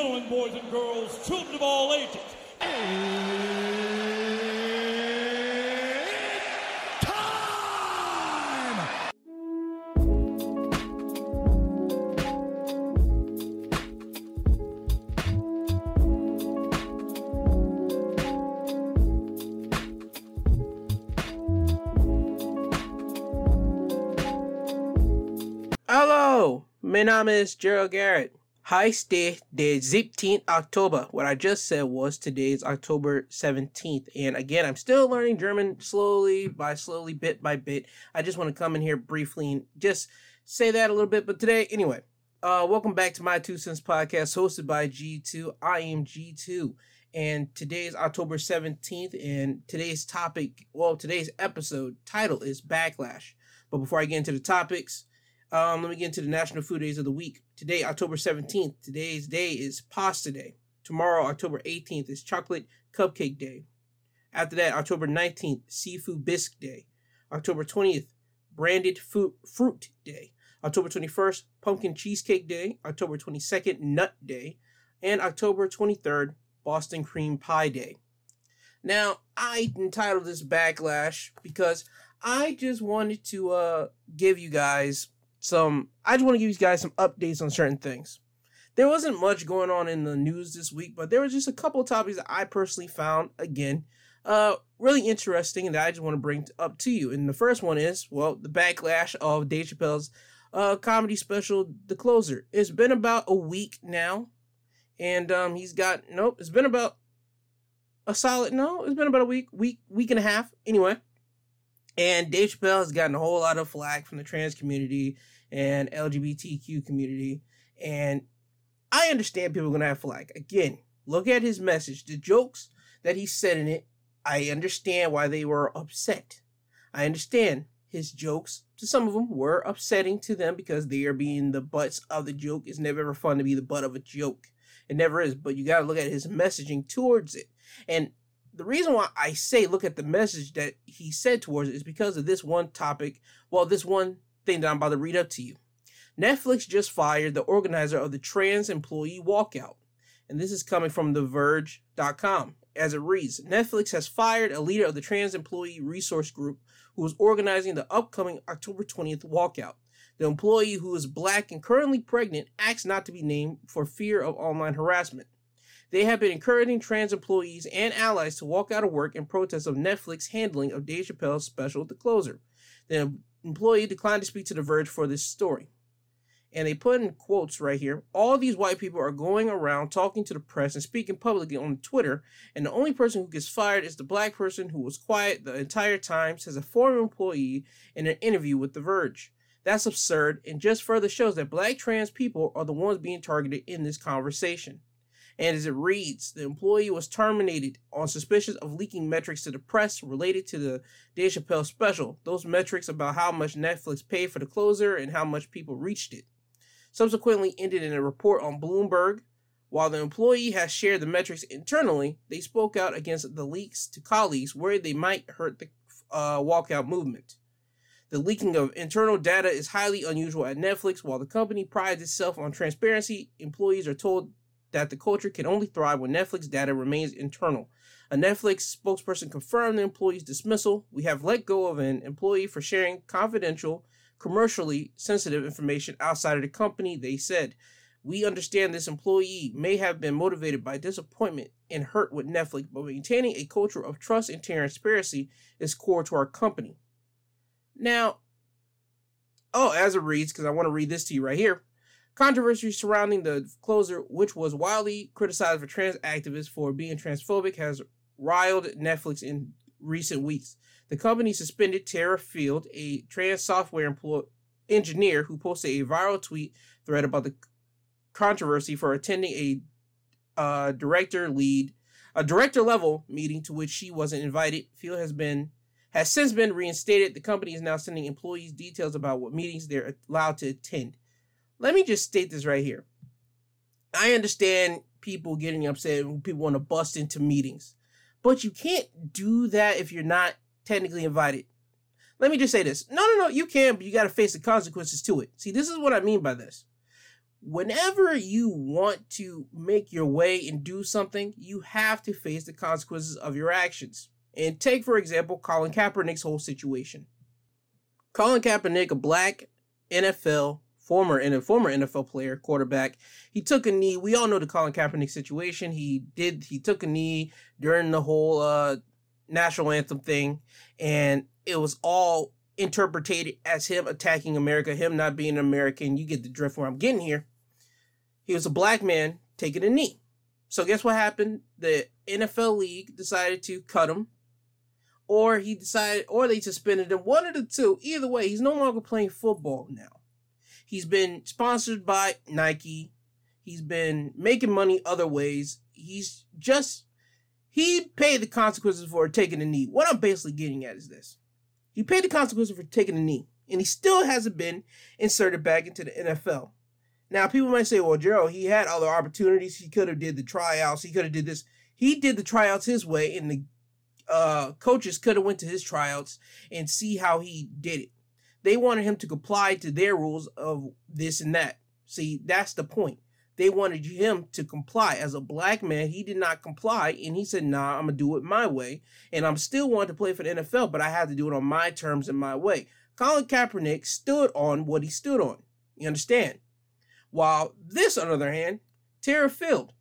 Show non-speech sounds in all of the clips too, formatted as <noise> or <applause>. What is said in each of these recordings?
gentlemen, boys and girls, children of all ages. Hallo, mein Name is Gerald Garrett. Heute the 17th October. What I just said was today's October 17th. And again, I'm still learning German slowly by slowly, bit by bit. I just want to come in here briefly and just say that a little bit. But today, anyway, uh, welcome back to my Two Cents podcast hosted by G2. I am G2. And today is October 17th. And today's topic, well, today's episode title is Backlash. But before I get into the topics, um, let me get into the national food days of the week. Today, October 17th, today's day is pasta day. Tomorrow, October 18th, is chocolate cupcake day. After that, October 19th, seafood bisque day. October 20th, branded fruit, fruit day. October 21st, pumpkin cheesecake day. October 22nd, nut day. And October 23rd, Boston cream pie day. Now, I entitled this Backlash because I just wanted to uh, give you guys some I just want to give you guys some updates on certain things. There wasn't much going on in the news this week, but there was just a couple of topics that I personally found again uh really interesting and that I just want to bring up to you. And the first one is, well, the backlash of Dave Chappelle's uh comedy special The Closer. It's been about a week now and um he's got nope, it's been about a solid no, it's been about a week, week, week and a half anyway. And Dave Chappelle has gotten a whole lot of flack from the trans community and LGBTQ community. And I understand people are going to have flack. Again, look at his message. The jokes that he said in it, I understand why they were upset. I understand his jokes, to some of them, were upsetting to them because they are being the butts of the joke. It's never ever fun to be the butt of a joke. It never is, but you got to look at his messaging towards it. And the reason why I say look at the message that he said towards it is because of this one topic. Well, this one thing that I'm about to read up to you. Netflix just fired the organizer of the trans employee walkout. And this is coming from TheVerge.com. As it reads, Netflix has fired a leader of the trans employee resource group who was organizing the upcoming October 20th walkout. The employee, who is black and currently pregnant, acts not to be named for fear of online harassment. They have been encouraging trans employees and allies to walk out of work in protest of Netflix handling of Dave Chappelle's special The Closer. The employee declined to speak to The Verge for this story. And they put in quotes right here. All these white people are going around talking to the press and speaking publicly on Twitter, and the only person who gets fired is the black person who was quiet the entire time, says a former employee in an interview with The Verge. That's absurd and just further shows that black trans people are the ones being targeted in this conversation. And as it reads, the employee was terminated on suspicion of leaking metrics to the press related to the Dave Chappelle special. Those metrics about how much Netflix paid for the closer and how much people reached it. Subsequently ended in a report on Bloomberg. While the employee has shared the metrics internally, they spoke out against the leaks to colleagues worried they might hurt the uh, walkout movement. The leaking of internal data is highly unusual at Netflix. While the company prides itself on transparency, employees are told that the culture can only thrive when Netflix data remains internal. A Netflix spokesperson confirmed the employee's dismissal. We have let go of an employee for sharing confidential, commercially sensitive information outside of the company, they said. We understand this employee may have been motivated by disappointment and hurt with Netflix, but maintaining a culture of trust and transparency is core to our company. Now, oh, as it reads, because I want to read this to you right here. Controversy surrounding the closer, which was widely criticized for trans activists for being transphobic, has riled Netflix in recent weeks. The company suspended Terra Field, a trans software employee engineer who posted a viral tweet thread about the controversy for attending a uh, director lead a director level meeting to which she wasn't invited. Field has been has since been reinstated. The company is now sending employees details about what meetings they're allowed to attend. Let me just state this right here. I understand people getting upset when people want to bust into meetings, but you can't do that if you're not technically invited. Let me just say this. No, no, no, you can, but you got to face the consequences to it. See, this is what I mean by this. whenever you want to make your way and do something, you have to face the consequences of your actions. And take, for example, Colin Kaepernick's whole situation. Colin Kaepernick, a black NFL former and former NFL player, quarterback, he took a knee. We all know the Colin Kaepernick situation. He did he took a knee during the whole uh, national anthem thing, and it was all interpreted as him attacking America, him not being an American. You get the drift where I'm getting here. He was a black man taking a knee. So guess what happened? The NFL league decided to cut him, or he decided, or they suspended him. One of the two. Either way, he's no longer playing football now. He's been sponsored by Nike. He's been making money other ways. He's just he paid the consequences for taking a knee. What I'm basically getting at is this. He paid the consequences for taking a knee, and he still hasn't been inserted back into the NFL. Now, people might say, well, Gerald, he had other opportunities. He could have did the tryouts. He could have did this. He did the tryouts his way, and the uh, coaches could have went to his tryouts and see how he did it. They wanted him to comply to their rules of this and that. See, that's the point. They wanted him to comply. As a black man, he did not comply, and he said, "Nah, I'm gonna do it my way." And I'm still wanting to play for the NFL, but I have to do it on my terms and my way. Colin Kaepernick stood on what he stood on. You understand? While this, on the other hand, Terra Field,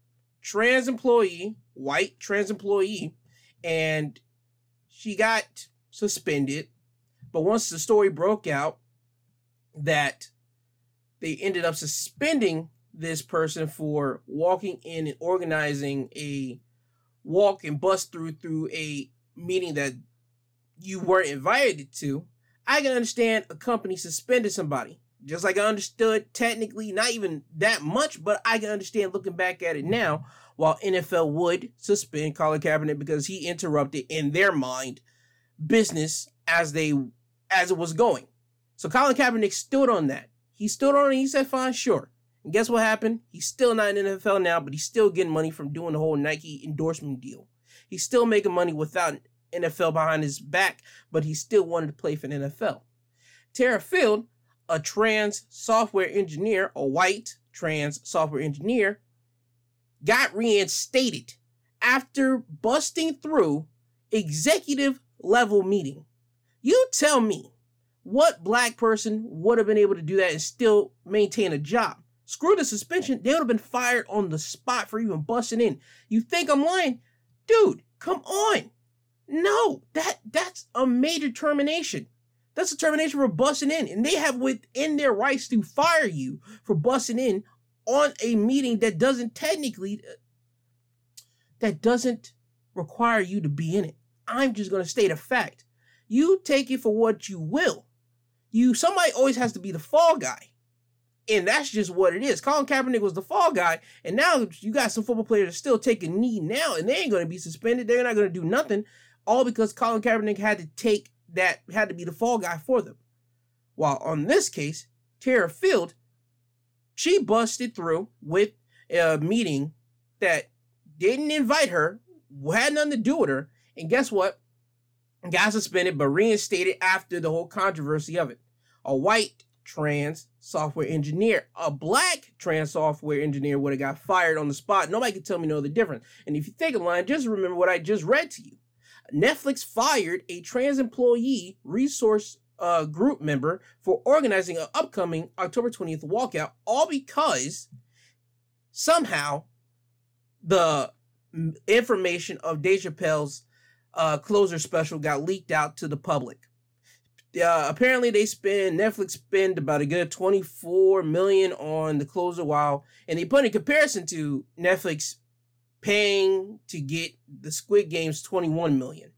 trans employee, white trans employee, and she got suspended. But once the story broke out that they ended up suspending this person for walking in and organizing a walk and bust through through a meeting that you weren't invited to, I can understand a company suspended somebody. Just like I understood technically, not even that much, but I can understand looking back at it now, while NFL would suspend Colin Kaepernick because he interrupted in their mind business as they as it was going. So Colin Kaepernick stood on that. He stood on it he said, fine, sure. And guess what happened? He's still not in the NFL now, but he's still getting money from doing the whole Nike endorsement deal. He's still making money without NFL behind his back, but he still wanted to play for the NFL. Terra Field, a trans software engineer, a white trans software engineer, got reinstated after busting through executive level meeting. You tell me what black person would have been able to do that and still maintain a job? Screw the suspension. They would have been fired on the spot for even busting in. You think I'm lying? Dude, come on. No, that that's a major termination. That's a termination for busting in. And they have within their rights to fire you for busting in on a meeting that doesn't technically uh, that doesn't require you to be in it. I'm just going to state a fact. You take it for what you will. You somebody always has to be the fall guy. And that's just what it is. Colin Kaepernick was the fall guy, and now you got some football players still take a knee now, and they ain't to be suspended. They're not to do nothing, all because Colin Kaepernick had to take that, had to be the fall guy for them. While on this case, Terra Field, she busted through with a meeting that didn't invite her, had nothing to do with her, and guess what? Got suspended but reinstated after the whole controversy of it. A white trans software engineer. A black trans software engineer would have got fired on the spot. Nobody could tell me no the difference. And if you think a line, just remember what I just read to you. Netflix fired a trans employee resource uh, group member for organizing an upcoming October 20th walkout, all because somehow the information of Dave Chappelle's uh, closer special got leaked out to the public uh, apparently they spend Netflix spend about a good 24 million on the closer while and they put in comparison to Netflix paying to get the Squid Games 21 million.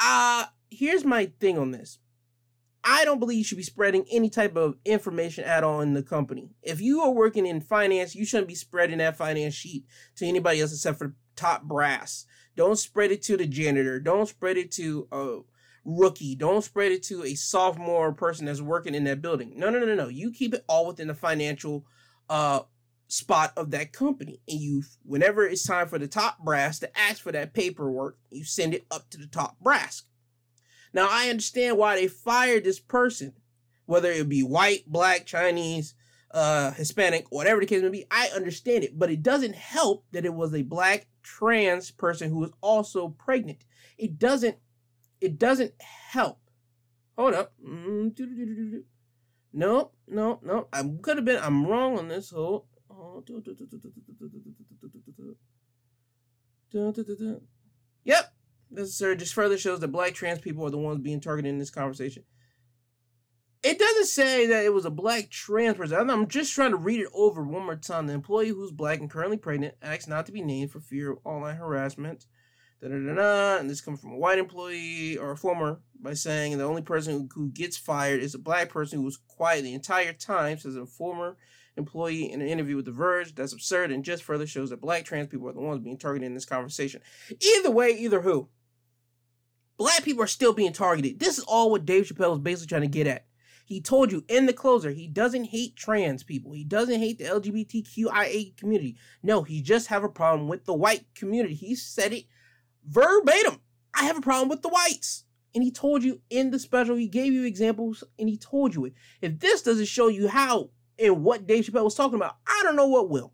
Uh here's my thing on this. I don't believe you should be spreading any type of information at all in the company. If you are working in finance, you shouldn't be spreading that finance sheet to anybody else except for top brass. Don't spread it to the janitor. Don't spread it to a rookie. Don't spread it to a sophomore person that's working in that building. No, no, no, no. You keep it all within the financial uh spot of that company. And you whenever it's time for the top brass to ask for that paperwork, you send it up to the top brass. Now I understand why they fired this person, whether it be white, black, Chinese, uh, Hispanic, whatever the case may be. I understand it, but it doesn't help that it was a black trans person who is also pregnant. It doesn't. It doesn't help. Hold up. No, no, no. I could have been. I'm wrong on this. Hold. Yep. This just further shows that black trans people are the ones being targeted in this conversation. It doesn't say that it was a black trans person. I'm just trying to read it over one more time. The employee who's black and currently pregnant asks not to be named for fear of online harassment. Da, da, da, da. And this comes from a white employee or a former by saying the only person who, who gets fired is a black person who was quiet the entire time, says a former employee in an interview with The Verge. That's absurd and just further shows that black trans people are the ones being targeted in this conversation. Either way, either who. Black people are still being targeted. This is all what Dave Chappelle is basically trying to get at. He told you in the closer, he doesn't hate trans people. He doesn't hate the LGBTQIA community. No, he just have a problem with the white community. He said it verbatim. I have a problem with the whites. And he told you in the special, he gave you examples and he told you it. If this doesn't show you how and what Dave Chappelle was talking about, I don't know what will.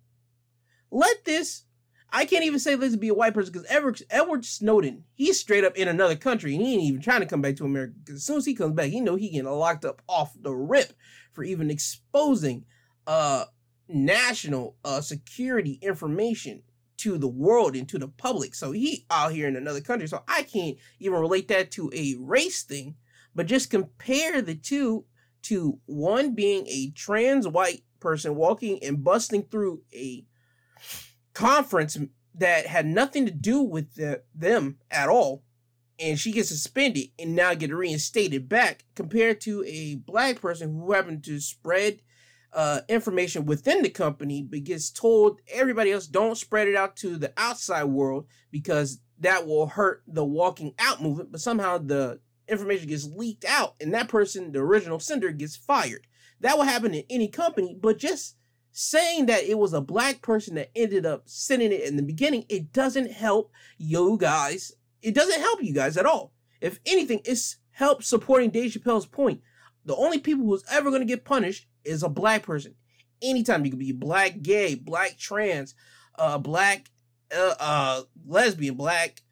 Let this I can't even say this to be a white person because Edward, Edward Snowden, he's straight up in another country and he ain't even trying to come back to America. Because as soon as he comes back, he know he getting locked up off the rip for even exposing uh national uh security information to the world and to the public. So he out here in another country. So I can't even relate that to a race thing, but just compare the two to one being a trans white person walking and busting through a conference that had nothing to do with the, them at all and she gets suspended and now get reinstated back compared to a black person who happened to spread uh, information within the company but gets told everybody else don't spread it out to the outside world because that will hurt the walking out movement but somehow the information gets leaked out and that person the original sender gets fired. That will happen in any company but just saying that it was a black person that ended up sending it in the beginning, it doesn't help you guys. It doesn't help you guys at all. If anything, it's help supporting Dave Chappelle's point. The only people who's ever going to get punished is a black person. Anytime you could be black, gay, black, trans, uh, black, uh, uh, lesbian, black,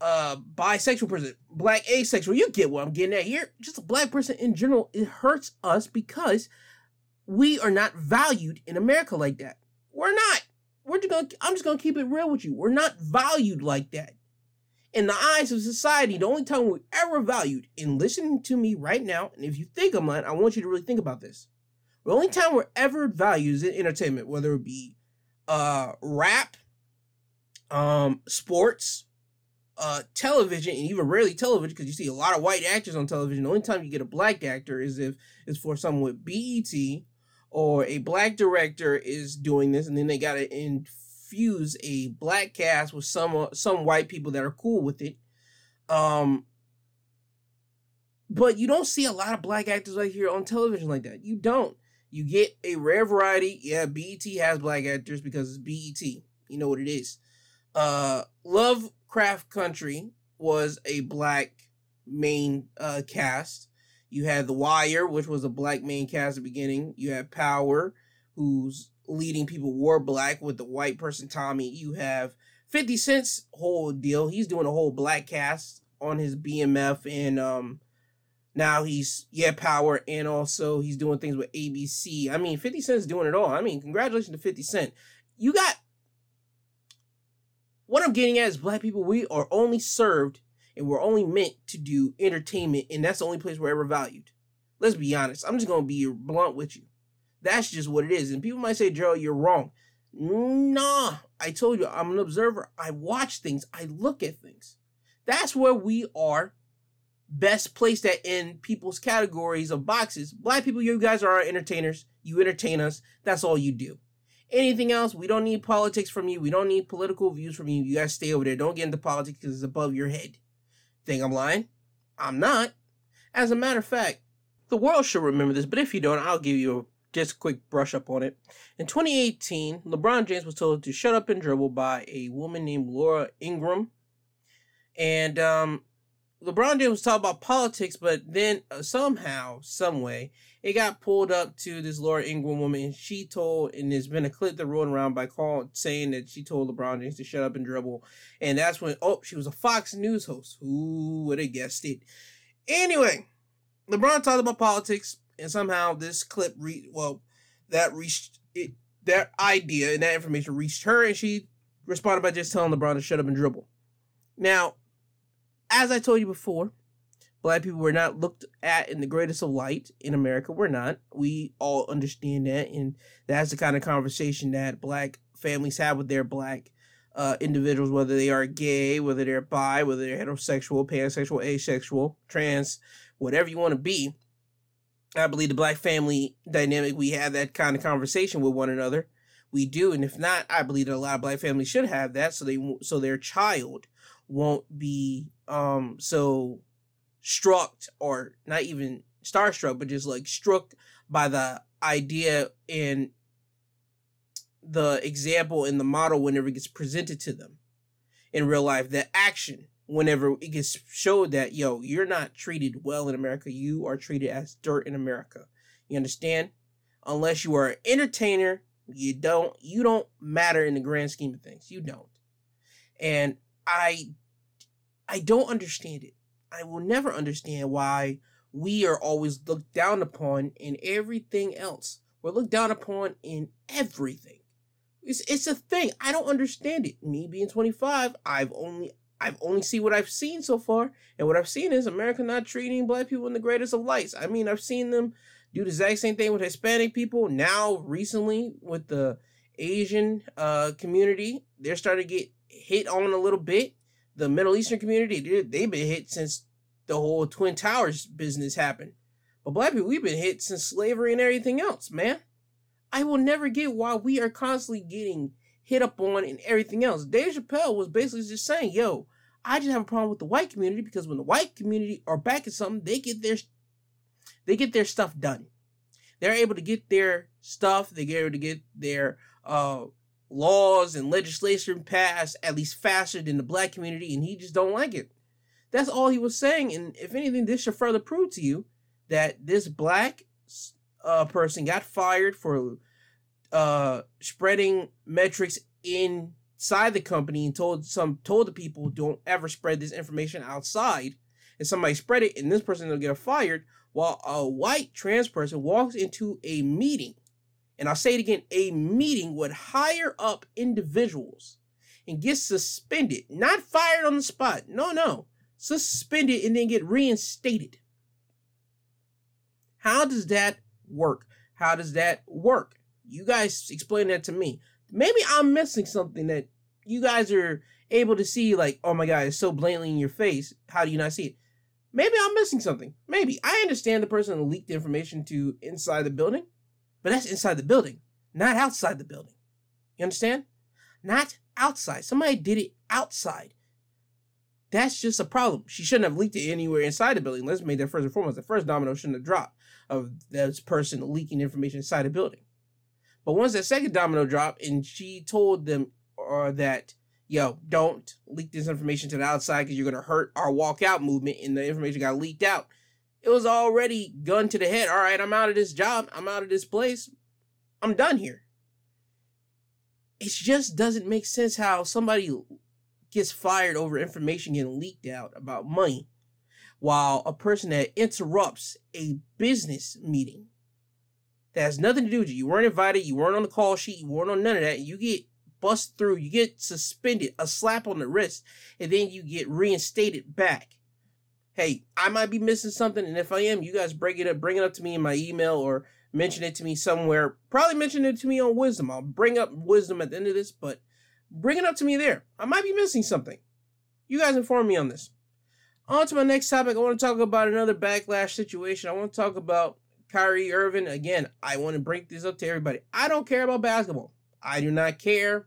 uh, bisexual person, black, asexual. You get what I'm getting at here. Just a black person in general. It hurts us because we are not valued in America like that. We're not. We're just gonna I'm just gonna keep it real with you. We're not valued like that. In the eyes of society, the only time we're ever valued, in listening to me right now, and if you think I'm lying, I want you to really think about this. The only time we're ever valued is in entertainment, whether it be uh rap, um, sports, uh, television, and even rarely television, because you see a lot of white actors on television. The only time you get a black actor is if it's for someone with BET or a black director is doing this, and then they got to infuse a black cast with some some white people that are cool with it. Um, but you don't see a lot of black actors right here on television like that. You don't. You get a rare variety. Yeah, BET has black actors because it's BET. You know what it is. Uh, Lovecraft Country was a black main uh, cast. You had The Wire, which was a black main cast at the beginning. You had Power, who's leading people wore black with the white person Tommy. You have 50 Cent's whole deal. He's doing a whole black cast on his BMF and um now he's yeah power and also he's doing things with ABC. I mean 50 Cent's doing it all. I mean congratulations to 50 Cent. You got what I'm getting at is black people we are only served and we're only meant to do entertainment, and that's the only place we're ever valued. Let's be honest. I'm just gonna be blunt with you. That's just what it is. And people might say, Gerald, you're wrong. Nah, I told you, I'm an observer. I watch things, I look at things. That's where we are best placed at in people's categories of boxes. Black people, you guys are our entertainers. You entertain us. That's all you do. Anything else, we don't need politics from you. We don't need political views from you. You guys stay over there. Don't get into politics because it's above your head. Think I'm lying? I'm not. As a matter of fact, the world should remember this, but if you don't, I'll give you a just quick brush up on it. In 2018, LeBron James was told to shut up and dribble by a woman named Laura Ingraham. And um, LeBron James was talking about politics, but then uh, somehow, some way, it got pulled up to this Laura Ingraham woman, and she told, and there's been a clip that rolling around by call saying that she told LeBron James to shut up and dribble, and that's when oh, she was a Fox News host. Who would have guessed it? Anyway, LeBron talked about politics, and somehow this clip re well, that reached it, that idea and that information reached her, and she responded by just telling LeBron to shut up and dribble. Now, as I told you before, black people were not looked at in the greatest of light in America. We're not. We all understand that, and that's the kind of conversation that black families have with their black uh, individuals, whether they are gay, whether they're bi, whether they're heterosexual, pansexual, asexual, trans, whatever you want to be. I believe the black family dynamic, we have that kind of conversation with one another. We do, and if not, I believe that a lot of black families should have that, so they so their child won't be um so struck or not even starstruck, but just like struck by the idea and the example and the model whenever it gets presented to them in real life. The action whenever it gets showed that yo, you're not treated well in America, you are treated as dirt in America. You understand? Unless you are an entertainer, you don't you don't matter in the grand scheme of things. You don't. And I I don't understand it. I will never understand why we are always looked down upon in everything else. We're looked down upon in everything. It's it's a thing. I don't understand it. Me being 25, I've only I've only seen what I've seen so far, and what I've seen is America not treating black people in the greatest of lights. I mean, I've seen them do the exact same thing with Hispanic people. Now, recently, with the Asian uh, community, they're starting to get hit on a little bit. The Middle Eastern community, they've been hit since the whole Twin Towers business happened. But black people, we've been hit since slavery and everything else, man. I will never get why we are constantly getting hit up on and everything else. Dave Chappelle was basically just saying, yo, I just have a problem with the white community because when the white community are back at something, they get their they get their stuff done. They're able to get their stuff, they get able to get their uh laws and legislation passed at least faster than the black community, and he just don't like it. That's all he was saying. And if anything, this should further prove to you that this black uh, person got fired for uh, spreading metrics inside the company and told some told the people don't ever spread this information outside. And somebody spread it, and this person will get fired. While a white trans person walks into a meeting, and I'll say it again, a meeting with higher up individuals and gets suspended, not fired on the spot. No, no, suspended and then get reinstated. How does that work? How does that work? You guys explain that to me. Maybe I'm missing something that you guys are able to see, like, oh my god, it's so blatantly in your face. How do you not see it? Maybe I'm missing something. Maybe. I understand the person leaked information to inside the building, but that's inside the building, not outside the building. You understand? Not outside. Somebody did it outside. That's just a problem. She shouldn't have leaked it anywhere inside the building. Let's make that first and foremost. The first domino shouldn't have dropped of this person leaking information inside the building. But once that second domino dropped and she told them or that, yo, don't leak this information to the outside because you're going to hurt our walkout movement and the information got leaked out, it was already gun to the head. All right, I'm out of this job. I'm out of this place. I'm done here. It just doesn't make sense how somebody gets fired over information getting leaked out about money, while a person that interrupts a business meeting that has nothing to do with you, you weren't invited, you weren't on the call sheet, you weren't on none of that, you get bust through, you get suspended, a slap on the wrist, and then you get reinstated back. Hey, I might be missing something, and if I am, you guys bring it up, bring it up to me in my email or mention it to me somewhere. Probably mention it to me on Wisdom. I'll bring up Wisdom at the end of this, but bring it up to me there. I might be missing something. You guys inform me on this. On to my next topic. I want to talk about another backlash situation. I want to talk about Kyrie Irving. Again, I want to bring this up to everybody. I don't care about basketball. I do not care.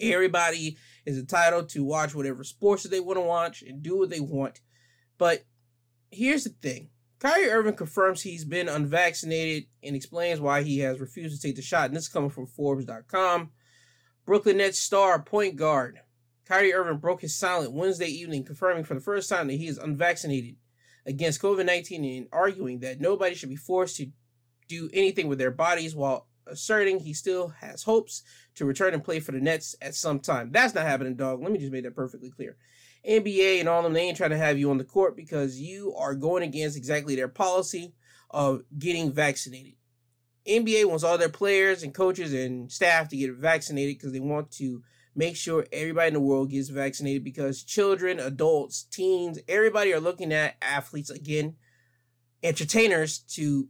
Everybody is entitled to watch whatever sports they want to watch and do what they want. But here's the thing Kyrie Irving confirms he's been unvaccinated and explains why he has refused to take the shot. And this is coming from Forbes.com. Brooklyn Nets star point guard Kyrie Irving broke his silence Wednesday evening, confirming for the first time that he is unvaccinated against COVID 19 and arguing that nobody should be forced to do anything with their bodies while asserting he still has hopes to return and play for the Nets at some time. That's not happening, dog. Let me just make that perfectly clear. NBA and all them, they ain't trying to have you on the court because you are going against exactly their policy of getting vaccinated. NBA wants all their players and coaches and staff to get vaccinated because they want to make sure everybody in the world gets vaccinated because children, adults, teens, everybody are looking at athletes again, entertainers to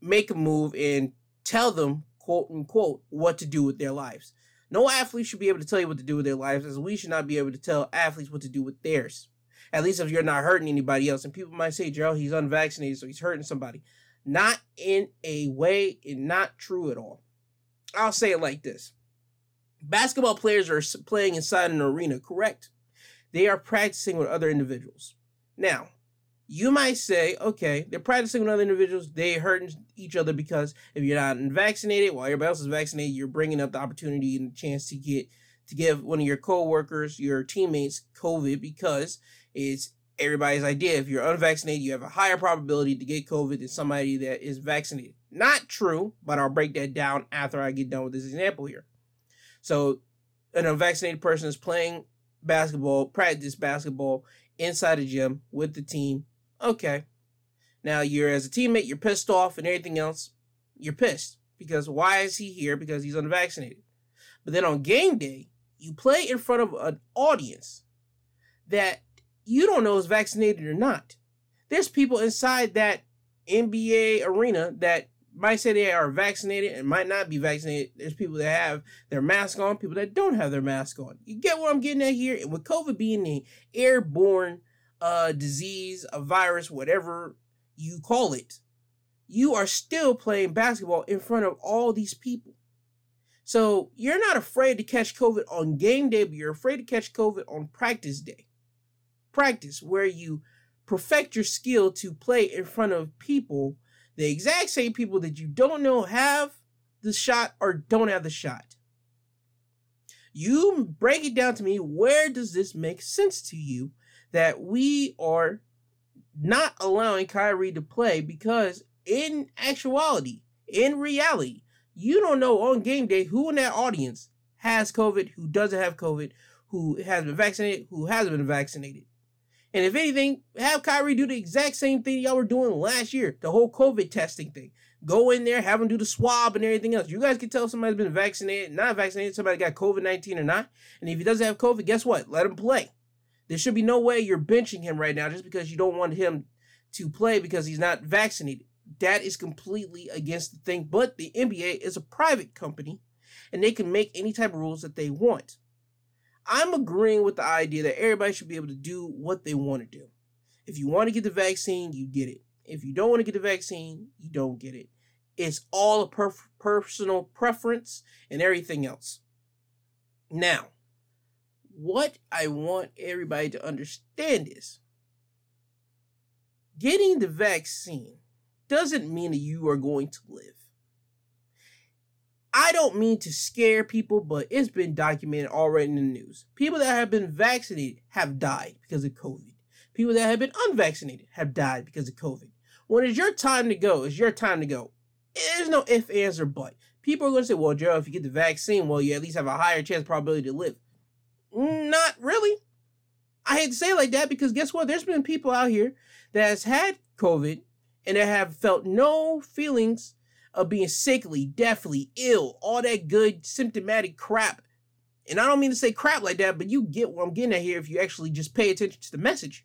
make a move and tell them, quote unquote, what to do with their lives. No athlete should be able to tell you what to do with their lives, as we should not be able to tell athletes what to do with theirs. At least if you're not hurting anybody else. And people might say, Gerald, he's unvaccinated, so he's hurting somebody. Not in a way, and not true at all. I'll say it like this Basketball players are playing inside an arena, correct? They are practicing with other individuals. Now, you might say, okay, they're practicing with other individuals. They're hurting each other because if you're not vaccinated, while everybody else is vaccinated, you're bringing up the opportunity and the chance to get to give one of your coworkers, your teammates, COVID because it's everybody's idea. If you're unvaccinated, you have a higher probability to get COVID than somebody that is vaccinated. Not true, but I'll break that down after I get done with this example here. So, an unvaccinated person is playing basketball, practice basketball inside a gym with the team Okay. Now you're as a teammate, you're pissed off and everything else. You're pissed because why is he here? Because he's unvaccinated. But then on game day, you play in front of an audience that you don't know is vaccinated or not. There's people inside that NBA arena that might say they are vaccinated and might not be vaccinated. There's people that have their mask on, people that don't have their mask on. You get what I'm getting at here? And with COVID being an airborne a disease, a virus, whatever you call it, you are still playing basketball in front of all these people. So you're not afraid to catch COVID on game day, but you're afraid to catch COVID on practice day. Practice, where you perfect your skill to play in front of people, the exact same people that you don't know have the shot or don't have the shot. You break it down to me. Where does this make sense to you? That we are not allowing Kyrie to play because in actuality, in reality, you don't know on game day who in that audience has COVID, who doesn't have COVID, who has been vaccinated, who hasn't been vaccinated. And if anything, have Kyrie do the exact same thing y'all were doing last year, the whole COVID testing thing. Go in there, have them do the swab and everything else. You guys can tell somebody's been vaccinated, not vaccinated, somebody got COVID 19 or not. And if he doesn't have COVID, guess what? Let him play. There should be no way you're benching him right now just because you don't want him to play because he's not vaccinated. That is completely against the thing. But the NBA is a private company and they can make any type of rules that they want. I'm agreeing with the idea that everybody should be able to do what they want to do. If you want to get the vaccine, you get it. If you don't want to get the vaccine, you don't get it. It's all a per- personal preference and everything else. Now, what I want everybody to understand is getting the vaccine doesn't mean that you are going to live. I don't mean to scare people, but it's been documented already in the news. People that have been vaccinated have died because of COVID. People that have been unvaccinated have died because of COVID. When it's your time to go, it's your time to go. There's no if, ands, or but. People are going to say, well, Joe, if you get the vaccine, well, you at least have a higher chance probability to live. Not really. I hate to say like that because guess what? There's been people out here that has had COVID and that have felt no feelings of being sickly, deathly, ill, all that good symptomatic crap. And I don't mean to say crap like that, but you get what I'm getting at here if you actually just pay attention to the message.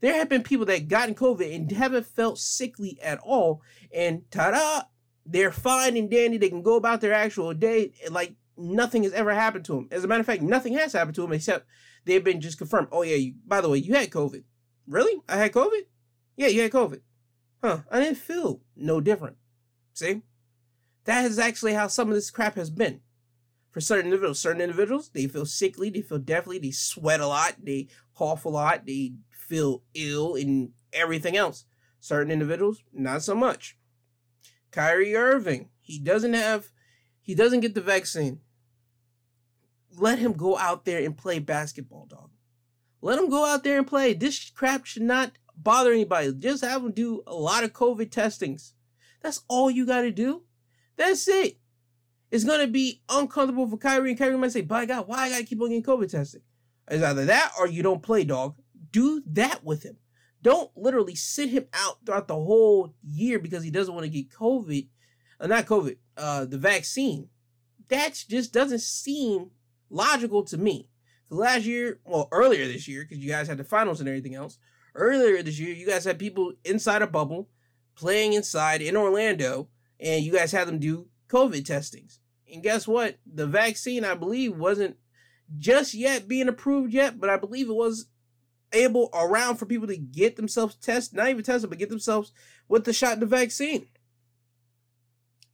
There have been people that gotten COVID and haven't felt sickly at all, and ta-da, they're fine and dandy. They can go about their actual day like nothing has ever happened to him. As a matter of fact, nothing has happened to him except they've been just confirmed. Oh yeah, you, by the way, you had COVID. Really? I had COVID? Yeah, you had COVID. Huh? I didn't feel no different. See? That is actually how some of this crap has been. For certain individuals, certain individuals, they feel sickly, they feel deathly, they sweat a lot, they cough a lot, they feel ill, and everything else. Certain individuals, not so much. Kyrie Irving, he doesn't have, he doesn't get the vaccine let him go out there and play basketball, dog. Let him go out there and play. This crap should not bother anybody. Just have him do a lot of COVID testings. That's all you got to do. That's it. It's gonna be uncomfortable for Kyrie, and Kyrie might say, "By God, why I gotta keep on getting COVID testing?" It's either that or you don't play, dog. Do that with him. Don't literally sit him out throughout the whole year because he doesn't want to get COVID, uh, not COVID, uh, the vaccine. That just doesn't seem logical to me. Last year, well, earlier this year, because you guys had the finals and everything else. Earlier this year, you guys had people inside a bubble playing inside in Orlando, and you guys had them do COVID testings. And guess what? The vaccine, I believe, wasn't just yet being approved yet, but I believe it was able around for people to get themselves tested, not even tested, but get themselves with the shot the vaccine.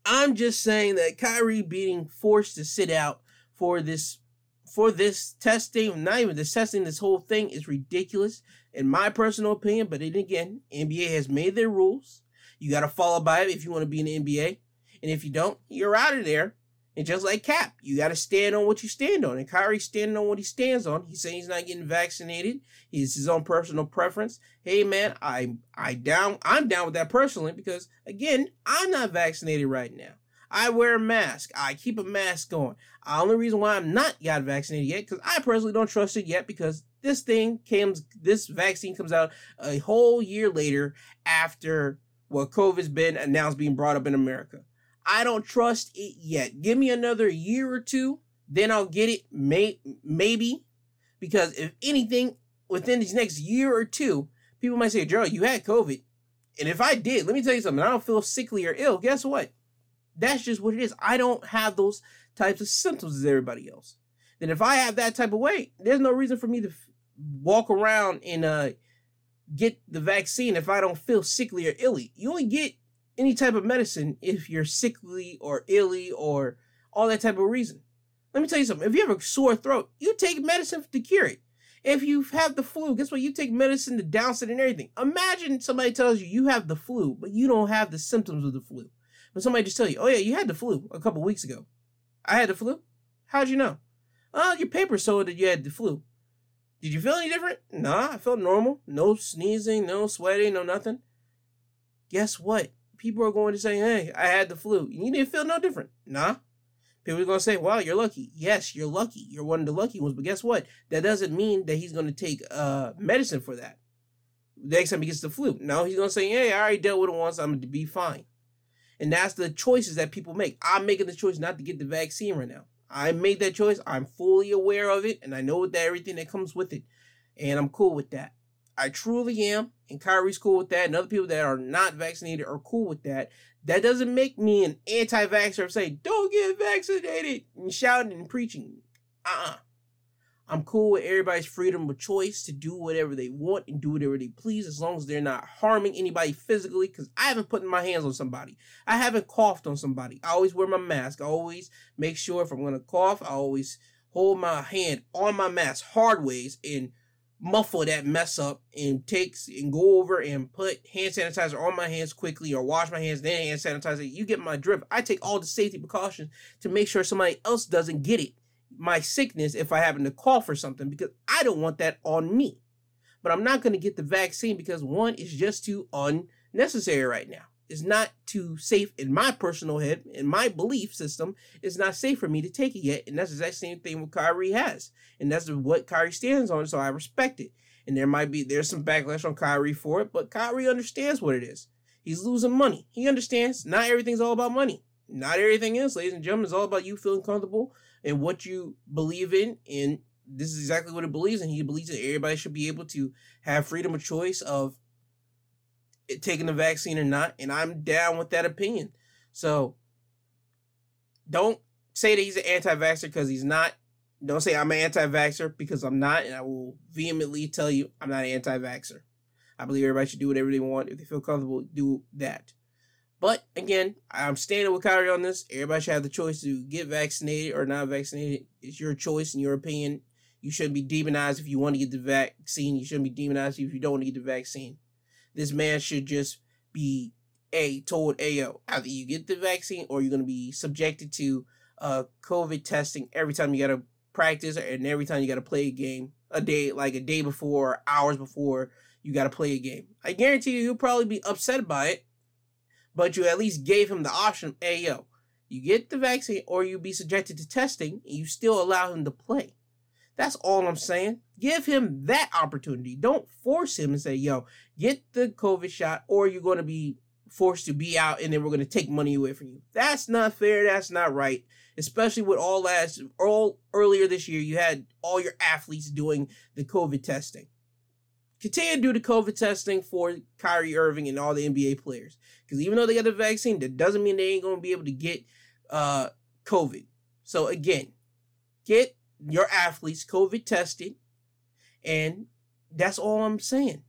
I'm just saying that Kyrie being forced to sit out for this for this testing, not even this testing, this whole thing is ridiculous in my personal opinion. But then again, NBA has made their rules. You got to follow by it if you want to be in the NBA. And if you don't, you're out of there. And just like Cap, you got to stand on what you stand on. And Kyrie's standing on what he stands on. He's saying he's not getting vaccinated. He's his own personal preference. Hey man, I I down I'm down with that personally because again, I'm not vaccinated right now. I wear a mask. I keep a mask on. The only reason why I'm not got vaccinated yet, because I personally don't trust it yet, because this thing comes, this vaccine comes out a whole year later after what COVID's been announced being brought up in America. I don't trust it yet. Give me another year or two, then I'll get it. May maybe because if anything within these next year or two, people might say, "Joe, you had COVID," and if I did, let me tell you something. I don't feel sickly or ill. Guess what? That's just what it is. I don't have those types of symptoms as everybody else. Then if I have that type of weight, there's no reason for me to f- walk around and uh, get the vaccine if I don't feel sickly or illy. You only get any type of medicine if you're sickly or illy or all that type of reason. Let me tell you something. If you have a sore throat, you take medicine to cure it. If you have the flu, guess what? You take medicine to douse it and everything. Imagine somebody tells you you have the flu, but you don't have the symptoms of the flu. But somebody just tell you, oh yeah, you had the flu a couple weeks ago. I had the flu? How'd you know? Oh, your paper showed that you had the flu. Did you feel any different? Nah, I felt normal. No sneezing, no sweating, no nothing. Guess what? people are going to say, hey, I had the flu. You didn't feel no different. Nah. People are going to say, wow, you're lucky. Yes, you're lucky. You're one of the lucky ones. But guess what? That doesn't mean that he's going to take uh, medicine for that. The next time he gets the flu. No, he's going to say, hey, I already dealt with it once. I'm going to be fine. And that's the choices that people make. I'm making the choice not to get the vaccine right now. I made that choice. I'm fully aware of it. And I know that everything that comes with it. And I'm cool with that. I truly am, and Kyrie's cool with that, and other people that are not vaccinated are cool with that. That doesn't make me an anti-vaxxer saying, don't get vaccinated and shouting and preaching. Uh-uh. I'm cool with everybody's freedom of choice to do whatever they want and do whatever they please as long as they're not harming anybody physically because I haven't put my hands on somebody. I haven't coughed on somebody. I always wear my mask. I always make sure if I'm going to cough, I always hold my hand on my mask hard ways and muffle that mess up and takes and go over and put hand sanitizer on my hands quickly or wash my hands then hand sanitizer you get my drift. i take all the safety precautions to make sure somebody else doesn't get it my sickness if i happen to cough or something because i don't want that on me but i'm not going to get the vaccine because one is just too unnecessary right now It's not too safe in my personal head, in my belief system, it's not safe for me to take it yet. And that's the exact same thing what Kyrie has. And that's what Kyrie stands on, so I respect it. And there might be there's some backlash on Kyrie for it, but Kyrie understands what it is. He's losing money. He understands not everything's all about money. Not everything is, ladies and gentlemen, is all about you feeling comfortable and what you believe in. And this is exactly what it believes in. He believes that everybody should be able to have freedom of choice of taking the vaccine or not, and I'm down with that opinion. So don't say that he's an anti-vaxxer because he's not. Don't say I'm an anti-vaxxer because I'm not, and I will vehemently tell you I'm not an anti-vaxxer. I believe everybody should do whatever they want. If they feel comfortable, do that. But again, I'm standing with Kyrie on this. Everybody should have the choice to get vaccinated or not vaccinated. It's your choice and your opinion. You shouldn't be demonized if you want to get the vaccine. You shouldn't be demonized if you don't want to get the vaccine this man should just be a told Ayo, either you get the vaccine or you're gonna be subjected to uh COVID testing every time you gotta practice and every time you got to play a game a day like a day before hours before you got to play a game i guarantee you he'll probably be upset by it but you at least gave him the option hey yo you get the vaccine or you be subjected to testing and you still allow him to play. That's all i'm saying. Give him that opportunity. Don't force him and say yo get the covid shot or you're going to be forced to be out and then we're going to take money away from you. That's not fair. That's not right. Especially with all last all earlier this year, you had all your athletes doing the COVID testing. Continue to do the COVID testing for Kyrie Irving and all the NBA players. Because even though they got the vaccine, that doesn't mean they ain't gonna be able to get uh COVID. So again, get your athletes COVID tested, and that's all I'm saying.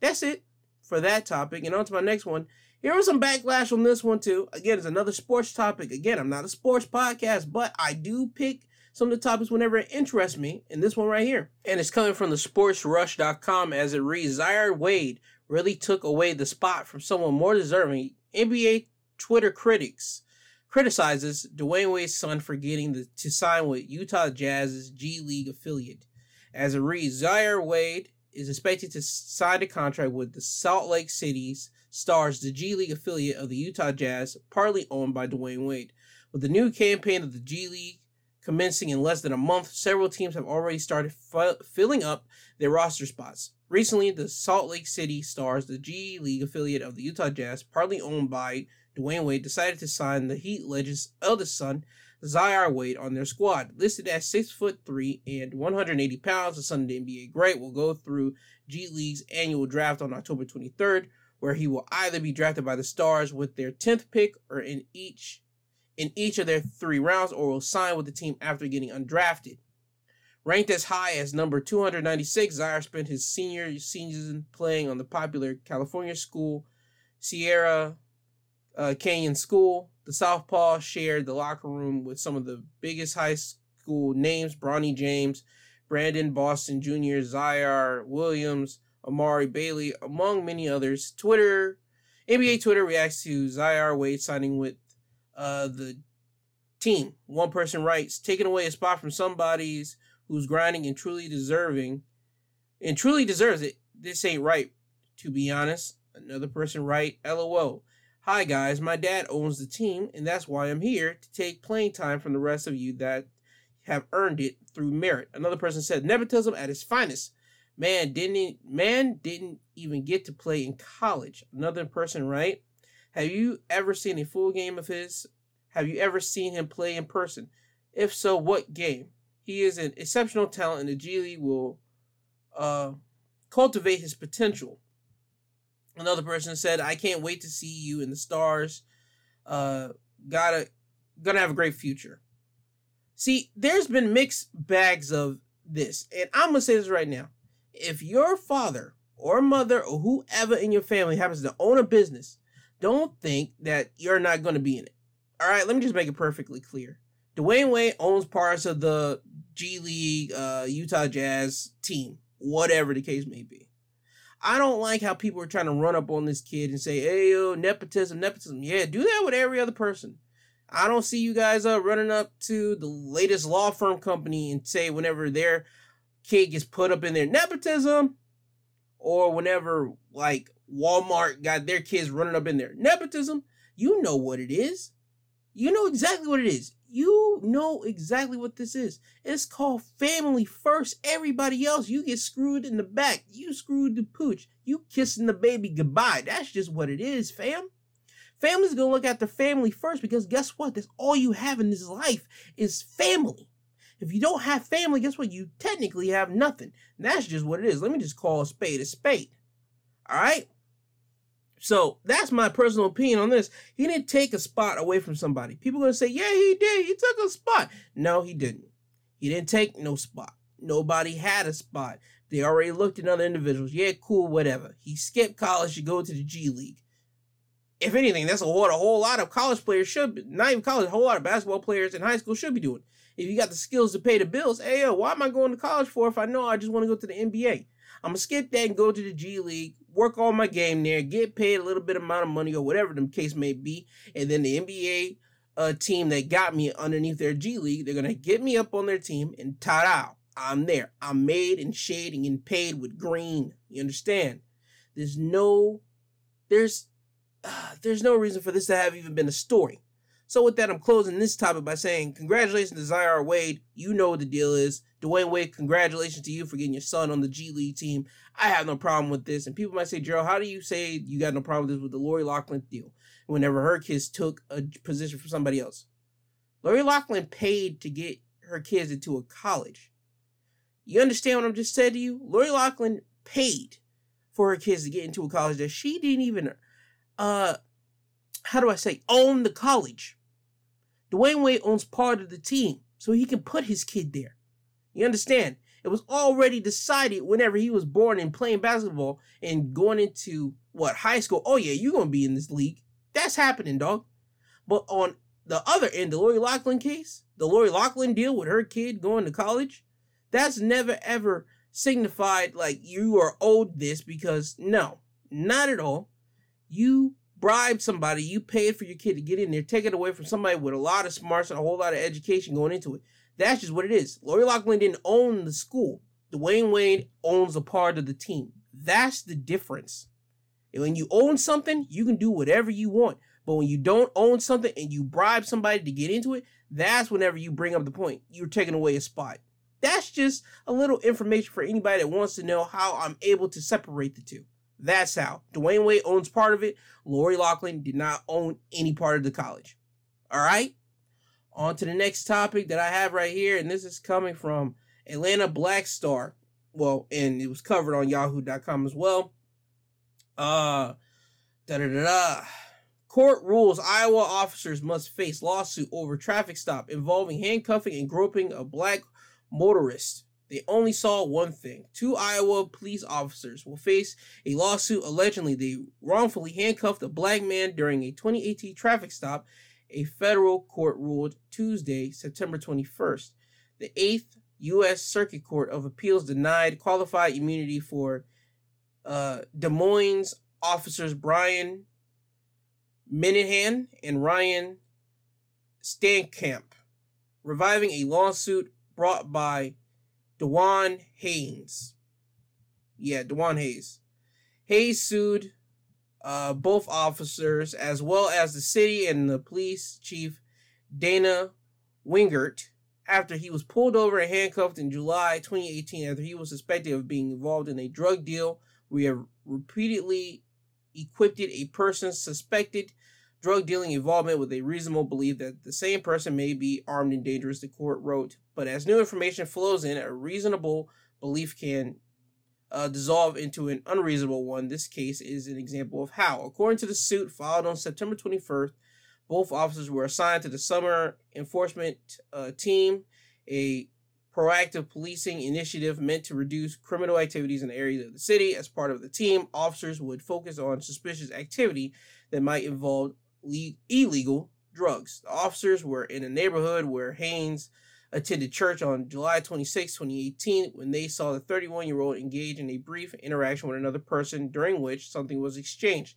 That's it for that topic. And on to my next one. Here was some backlash on this one too. Again, it's another sports topic. Again, I'm not a sports podcast, but I do pick some of the topics whenever it interests me, and this one right here. And it's coming from the sportsrush.com as it reads Zaire Wade really took away the spot from someone more deserving. NBA Twitter critics criticizes Dwyane Wade's son for getting the, to sign with Utah Jazz's G League affiliate. As it reads, Zaire Wade is expected to sign a contract with the Salt Lake City's Stars, the G League affiliate of the Utah Jazz, partly owned by Dwyane Wade. With the new campaign of the G League commencing in less than a month, several teams have already started f- filling up their roster spots. Recently, the Salt Lake City Stars, the G League affiliate of the Utah Jazz, partly owned by Dwyane Wade, decided to sign the Heat legend's eldest son, Zaire Wade, on their squad. Listed at six foot three and 180 pounds, the son of the NBA great will go through G League's annual draft on October 23rd, where he will either be drafted by the Stars with their 10th pick or in each in each of their three rounds or will sign with the team after getting undrafted. Ranked as high as number 296, Zaire spent his senior season playing on the popular California school Sierra uh, Canyon School. The Southpaw shared the locker room with some of the biggest high school names Bronny James, Brandon Boston Jr., Ziaire Williams, Amari Bailey, among many others. Twitter, NBA Twitter reacts to Zaire Wade signing with uh, the team. One person writes, taking away a spot from somebody's who's grinding and truly deserving, and truly deserves it. This ain't right, to be honest. Another person write, LOL. Hi guys, my dad owns the team, and that's why I'm here to take playing time from the rest of you that have earned it through merit. Another person said, nepotism at its finest. Man didn't man didn't even get to play in college. Another person, right? Have you ever seen a full game of his? Have you ever seen him play in person? If so, what game? He is an exceptional talent, and the G League will uh, cultivate his potential. Another person said, "I can't wait to see you in the stars. Uh, gotta gonna have a great future." See, there's been mixed bags of this, and I'm gonna say this right now if your father or mother or whoever in your family happens to own a business, don't think that you're not going to be in it. All right, let me just make it perfectly clear. Dwyane Wade owns parts of the G League, uh, Utah Jazz team, whatever the case may be. I don't like how people are trying to run up on this kid and say, hey, yo, nepotism, nepotism. Yeah, do that with every other person. I don't see you guys uh, running up to the latest law firm company and say whenever they're kid gets put up in their nepotism, or whenever like Walmart got their kids running up in their nepotism, you know what it is. You know exactly what it is. You know exactly what this is. It's called family first. Everybody else, you get screwed in the back. You screwed the pooch. You kissing the baby goodbye. That's just what it is, fam. Family's gonna look after family first because guess what? That's all you have in this life is family. If you don't have family, guess what? You technically have nothing. And that's just what it is. Let me just call a spade a spade. All right? So that's my personal opinion on this. He didn't take a spot away from somebody. People are going to say, yeah, he did. He took a spot. No, he didn't. He didn't take no spot. Nobody had a spot. They already looked at other individuals. Yeah, cool, whatever. He skipped college to go to the G League. If anything, that's what a whole lot of college players should be, not even college, a whole lot of basketball players in high school should be doing if you got the skills to pay the bills, hey yo, why am I going to college for if I know I just want to go to the NBA? I'm gonna skip that and go to the G League, work on my game there, get paid a little bit amount of money or whatever the case may be, and then the NBA a team that got me underneath their G League. They're gonna get me up on their team and ta-da, I'm there. I'm made and shading and paid with green. You understand? There's no, there's, uh, there's no reason for this to have even been a story. So with that, I'm closing this topic by saying congratulations to Zaire Wade. You know what the deal is. Dwyane Wade, congratulations to you for getting your son on the G League team. I have no problem with this. And people might say, Gerald, how do you say you got no problem with this with the Lori Loughlin deal? Whenever her kids took a position for somebody else. Lori Loughlin paid to get her kids into a college. You understand what I'm just saying to you? Lori Loughlin paid for her kids to get into a college that she didn't even uh how do I say own the college. Dwyane Wade owns part of the team, so he can put his kid there. You understand? It was already decided whenever he was born and playing basketball and going into what high school. Oh yeah, you're gonna be in this league. That's happening, dog. But on the other end, the Lori Loughlin case, the Lori Loughlin deal with her kid going to college, that's never ever signified like you are owed this because no, not at all. You bribed somebody, you paid for your kid to get in there, take it away from somebody with a lot of smarts and a whole lot of education going into it. That's just what it is. Lori Loughlin didn't own the school. Dwyane Wade owns a part of the team. That's the difference. And when you own something, you can do whatever you want. But when you don't own something and you bribe somebody to get into it, that's whenever you bring up the point. You're taking away a spot. That's just a little information for anybody that wants to know how I'm able to separate the two. That's how. Dwyane Wade owns part of it. Lori Loughlin did not own any part of the college. All right? On to the next topic that I have right here, and this is coming from Atlanta Black Star. Well, and it was covered on yahoo.com as well. Uh da da da da. Court rules Iowa officers must face lawsuit over traffic stop involving handcuffing and groping a black motorist. They only saw one thing. Two Iowa police officers will face a lawsuit allegedly they wrongfully handcuffed a black man during a 2018 traffic stop, a federal court ruled Tuesday, September 21st. The 8th U.S. Circuit Court of Appeals denied qualified immunity for uh, Des Moines officers Brian Minahan and Ryan Stankamp, reviving a lawsuit brought by Dewan Haynes. Yeah, Dewan Hayes. Hayes sued uh, both officers as well as the city and the police chief Dana Wingert after he was pulled over and handcuffed in July 2018 after he was suspected of being involved in a drug deal. We have repeatedly equipped a person suspected drug dealing involvement with a reasonable belief that the same person may be armed and dangerous, the court wrote. But as new information flows in, a reasonable belief can uh, dissolve into an unreasonable one. This case is an example of how. According to the suit filed on September 21st, both officers were assigned to the Summer Enforcement uh, Team, a proactive policing initiative meant to reduce criminal activities in areas of the city. As part of the team, officers would focus on suspicious activity that might involve le- illegal drugs. The officers were in a neighborhood where Haynes attended church on July 26, 2018, when they saw the 31 year old engage in a brief interaction with another person, during which something was exchanged.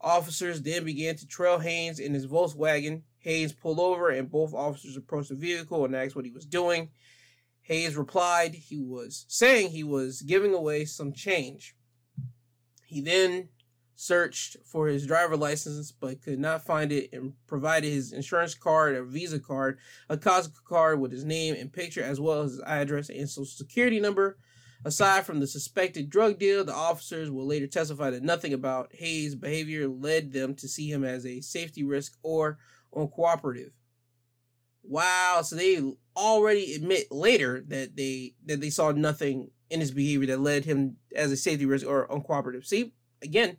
Officers then began to trail Haynes in his Volkswagen. Haynes pulled over, and both officers approached the vehicle and asked what he was doing. Hayes replied he was saying he was giving away some change. He then searched for his driver license but could not find it and provided his insurance card, a Visa card, a Costco card with his name and picture, as well as his address and social security number. Aside from the suspected drug deal, the officers will later testify that nothing about Hayes' behavior led them to see him as a safety risk or uncooperative. Wow, so they already admit later that they that they saw nothing in his behavior that led him as a safety risk or uncooperative. See, again,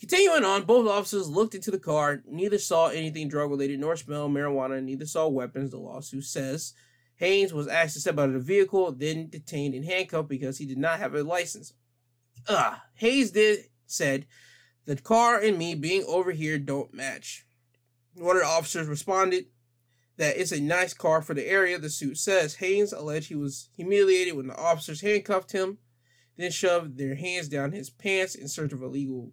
Continuing on, both officers looked into the car. Neither saw anything drug related nor smelled marijuana. Neither saw weapons, the lawsuit says. Haynes was asked to step out of the vehicle, then detained and handcuffed because he did not have a license. Ugh. Hayes did said, The car and me being over here don't match. One of the officers responded that it's a nice car for the area, the suit says. Haynes alleged he was humiliated when the officers handcuffed him, then shoved their hands down his pants in search of illegal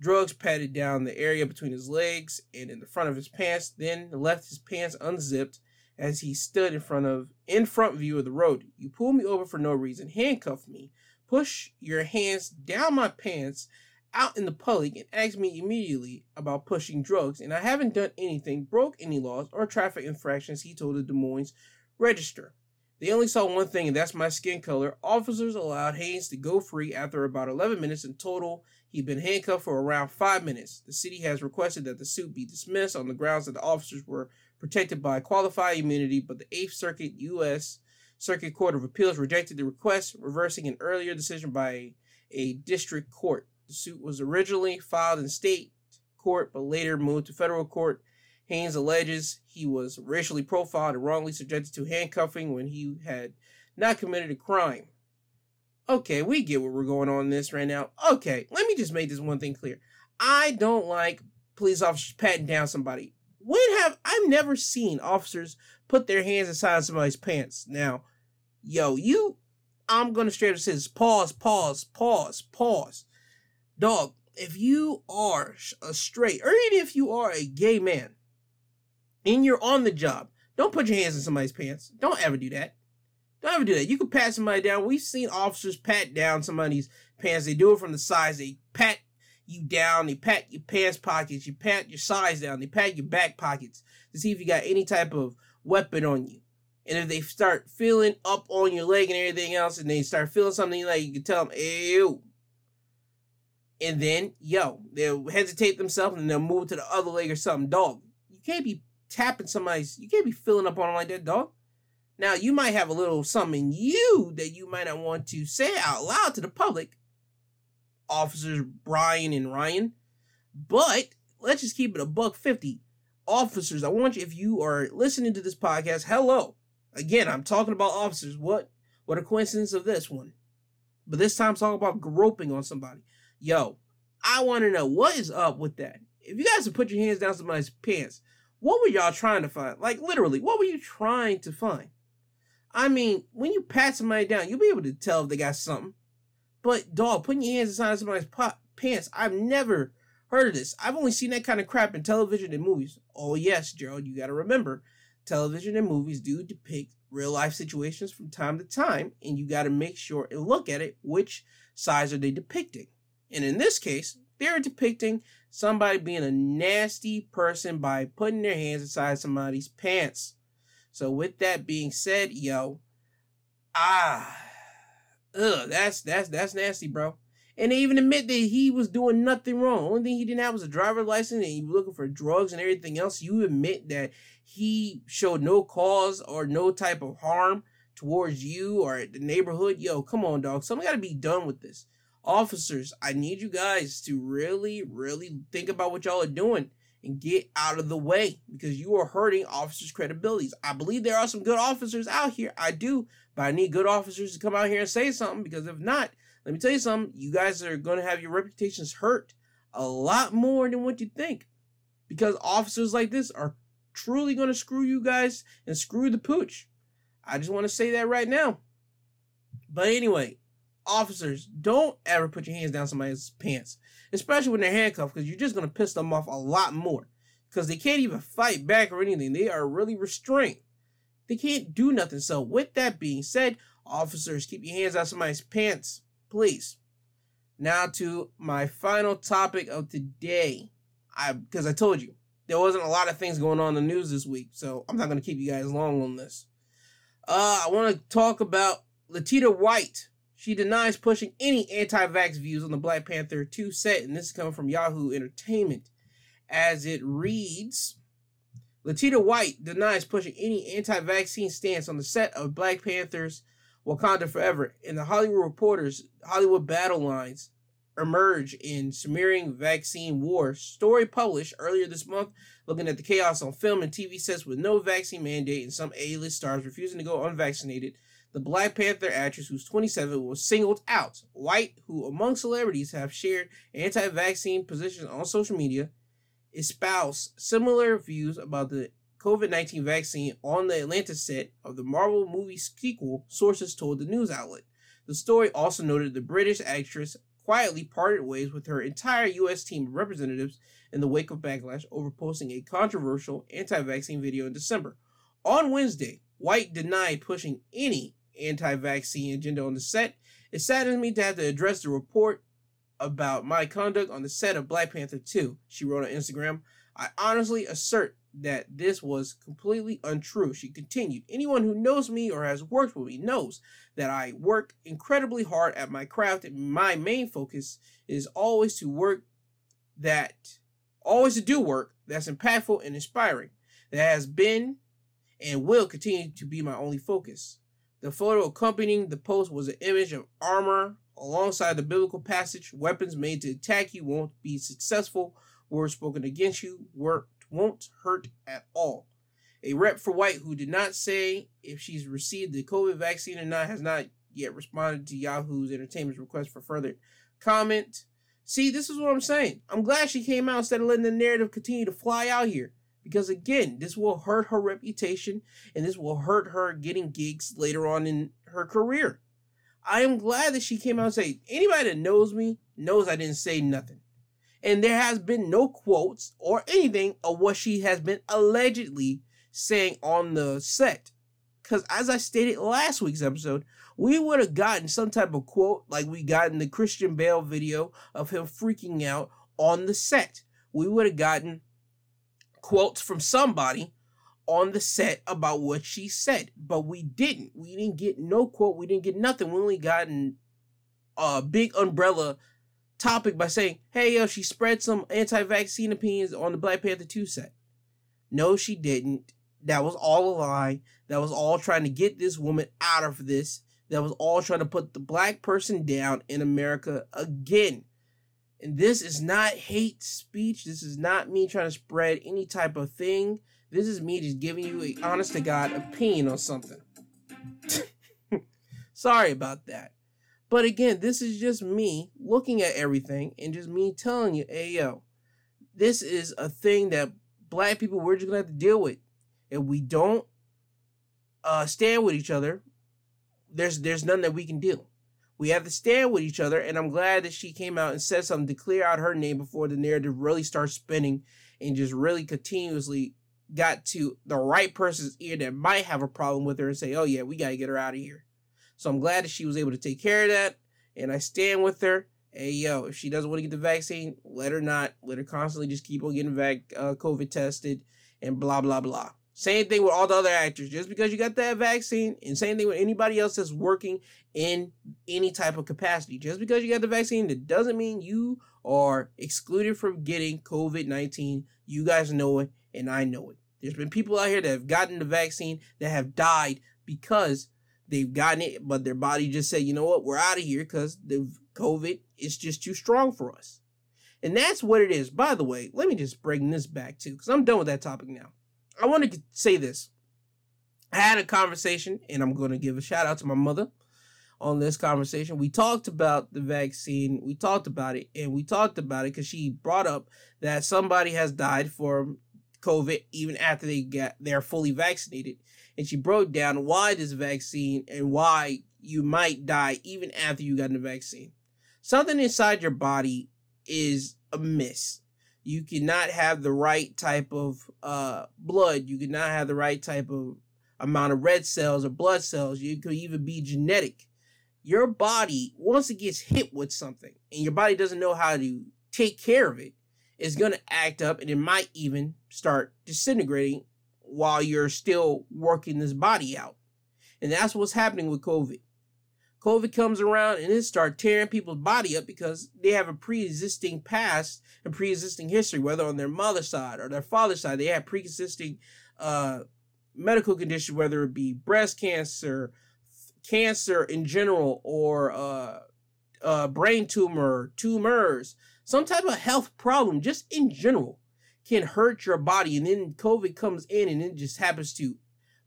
Drugs patted down the area between his legs and in the front of his pants, then left his pants unzipped as he stood in front of in front view of the road. You pull me over for no reason, handcuff me, push your hands down my pants out in the public and ask me immediately about pushing drugs, and I haven't done anything, broke any laws or traffic infractions, he told the Des Moines Register. They only saw one thing, and that's my skin color. Officers allowed Haynes to go free after about 11 minutes in total. He'd been handcuffed for around five minutes. The city has requested that the suit be dismissed on the grounds that the officers were protected by qualified immunity, but the Eighth Circuit U.S. Circuit Court of Appeals rejected the request, reversing an earlier decision by a district court. The suit was originally filed in state court, but later moved to federal court. Haynes alleges he was racially profiled and wrongly subjected to handcuffing when he had not committed a crime. Okay, we get what we're going on this right now. Okay, let me just make this one thing clear. I don't like police officers patting down somebody. When have I've never seen officers put their hands inside somebody's pants? Now, yo, you, I'm gonna straight up say this. Pause, pause, pause, pause. Dog, if you are a straight, or even if you are a gay man, and you're on the job, don't put your hands in somebody's pants. Don't ever do that. Don't ever do that. You can pat somebody down. We've seen officers pat down somebody's pants. They do it from the sides. They pat you down. They pat your pants pockets. You pat your sides down. They pat your back pockets to see if you got any type of weapon on you. And if they start feeling up on your leg and everything else, and they start feeling something like you can tell them, ew. And then, yo, they'll hesitate themselves and they'll move to the other leg or something. Dog, you can't be tapping somebody's, you can't be filling up on them like that, dog. Now, you might have a little something in you that you might not want to say out loud to the public, officers Brian and Ryan. But let's just keep it a buck 50. Officers, I want you, if you are listening to this podcast, hello. Again, I'm talking about officers. What what a coincidence of this one. But this time I'm talking about groping on somebody. Yo, I want to know what is up with that. If you guys put your hands down somebody's pants, what were y'all trying to find? Like literally, what were you trying to find? I mean, when you pat somebody down, you'll be able to tell if they got something. But dog, putting your hands inside somebody's pants, I've never heard of this. I've only seen that kind of crap in television and movies. Oh yes, Gerald, you got to remember, television and movies do depict real life situations from time to time, and you got to make sure and look at it. Which sides are they depicting? And in this case, they're depicting somebody being a nasty person by putting their hands inside somebody's pants. So with that being said, yo, ah ugh, that's that's that's nasty, bro. And they even admit that he was doing nothing wrong. Only thing he didn't have was a driver's license, and he was looking for drugs and everything else. You admit that he showed no cause or no type of harm towards you or the neighborhood. Yo, come on, dog. Something got to be done with this. Officers, I need you guys to really, really think about what y'all are doing and get out of the way because you are hurting officers' credibilities. I believe there are some good officers out here. I do, but I need good officers to come out here and say something because if not, let me tell you something, you guys are going to have your reputations hurt a lot more than what you think because officers like this are truly going to screw you guys and screw the pooch. I just want to say that right now. But anyway, officers, don't ever put your hands down somebody's pants, especially when they're handcuffed, because you're just gonna piss them off a lot more. Because they can't even fight back or anything. They are really restrained. They can't do nothing. So, with that being said, officers, keep your hands out of somebody's pants, please. Now to my final topic of today. I because I told you there wasn't a lot of things going on in the news this week, so I'm not gonna keep you guys long on this. Uh, I want to talk about Letitia White she denies pushing any anti vax views on the Black Panther 2 set, and this is coming from Yahoo Entertainment. As it reads, Letitia White denies pushing any anti vaccine stance on the set of Black Panther's Wakanda Forever. In the Hollywood Reporter's Hollywood Battle Lines emerge in smearing vaccine war story published earlier this month, looking at the chaos on film and TV sets with no vaccine mandate and some A-list stars refusing to go unvaccinated the Black Panther actress, who's 27, was singled out. White, who among celebrities have shared anti vaccine positions on social media, espoused similar views about the COVID 19 vaccine on the Atlanta set of the Marvel movie sequel, sources told the news outlet. The story also noted the British actress quietly parted ways with her entire U.S. team of representatives in the wake of backlash over posting a controversial anti vaccine video in December. On Wednesday, White denied pushing any anti vaccine agenda on the set. It saddens me to have to address the report about my conduct on the set of Black Panther 2, she wrote on Instagram. I honestly assert that this was completely untrue. She continued, Anyone who knows me or has worked with me knows that I work incredibly hard at my craft, and my main focus is always to work that, always to do work that's impactful and inspiring. That has been and will continue to be my only focus. The photo accompanying the post was an image of armor alongside the biblical passage weapons made to attack you won't be successful, words spoken against you won't hurt at all. A rep for White who did not say if she's received the COVID vaccine or not has not yet responded to Yahoo's Entertainment's request for further comment. See, this is what I'm saying. I'm glad she came out instead of letting the narrative continue to fly out here. Because again, this will hurt her reputation and this will hurt her getting gigs later on in her career. I am glad that she came out and said, anybody that knows me knows I didn't say nothing. And there has been no quotes or anything of what she has been allegedly saying on the set. Because as I stated last week's episode, we would have gotten some type of quote like we got in the Christian Bale video of him freaking out on the set. We would have gotten quotes from somebody on the set about what she said, but we didn't. We didn't get no quote. We didn't get nothing. We only gotten a big umbrella topic by saying, "Hey, yo, she spread some anti-vaccine opinions on the Black Panther 2 set." No, she didn't. That was all a lie. That was all trying to get this woman out of this. That was all trying to put the black person down in America again. And this is not hate speech. This is not me trying to spread any type of thing. This is me just giving you an honest to God opinion on something. <laughs> Sorry about that. But again, this is just me looking at everything and just me telling you, hey yo, this is a thing that black people we're just gonna have to deal with. If we don't uh stand with each other, there's there's none that we can do. We have to stand with each other, and I'm glad that she came out and said something to clear out her name before the narrative really starts spinning and just really continuously got to the right person's ear that might have a problem with her and say, oh yeah, we gotta get her out of here. So I'm glad that she was able to take care of that, and I stand with her. Hey yo, if she doesn't want to get the vaccine, let her not. Let her constantly just keep on getting vac- uh, COVID tested and blah blah blah. Same thing with all the other actors. Just because you got that vaccine, and same thing with anybody else that's working in any type of capacity. Just because you got the vaccine, it doesn't mean you are excluded from getting COVID 19. You guys know it, and I know it. There's been people out here that have gotten the vaccine that have died because they've gotten it, but their body just said, you know what, we're out of here because the COVID is just too strong for us. And that's what it is. By the way, let me just bring this back too, because I'm done with that topic now. I want to say this. I had a conversation, and I'm going to give a shout out to my mother on this conversation. We talked about the vaccine. We talked about it, and we talked about it because she brought up that somebody has died from COVID even after they get they're fully vaccinated, and she broke down why this vaccine and why you might die even after you got the vaccine. Something inside your body is amiss you cannot have the right type of uh, blood. You cannot have the right type of amount of red cells or blood cells. You could even be genetic. Your body, once it gets hit with something and your body doesn't know how to take care of it, is going to act up and it might even start disintegrating while you're still working this body out. And that's what's happening with COVID. COVID comes around and it start tearing people's body up because they have a pre-existing past and pre-existing history, whether on their mother's side or their father's side, they have pre-existing uh, medical condition, whether it be breast cancer, cancer in general, or uh, uh, brain tumor, tumors, some type of health problem, just in general, can hurt your body. And then COVID comes in and it just happens to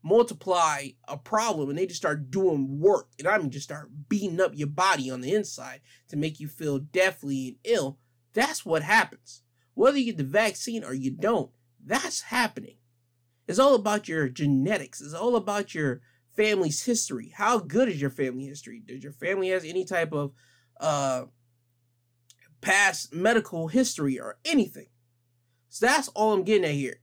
multiply a problem and they just start doing work and I mean just start beating up your body on the inside to make you feel deathly and ill, that's what happens. Whether you get the vaccine or you don't, that's happening. It's all about your genetics. It's all about your family's history. How good is your family history? Does your family has any type of uh past medical history or anything. So that's all I'm getting at here.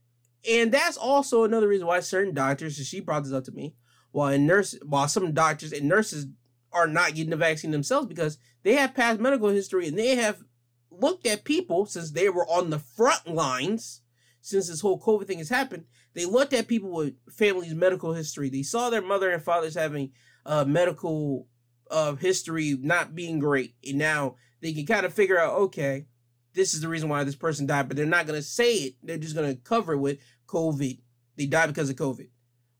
And that's also another reason why certain doctors, she brought this up to me, while nurses, while some doctors and nurses are not getting the vaccine themselves because they have past medical history and they have looked at people since they were on the front lines since this whole COVID thing has happened. They looked at people with families' medical history. They saw their mother and fathers having uh, medical uh, history not being great, and now they can kind of figure out, okay, this is the reason why this person died, but they're not going to say it. They're just going to cover it with COVID. They died because of COVID.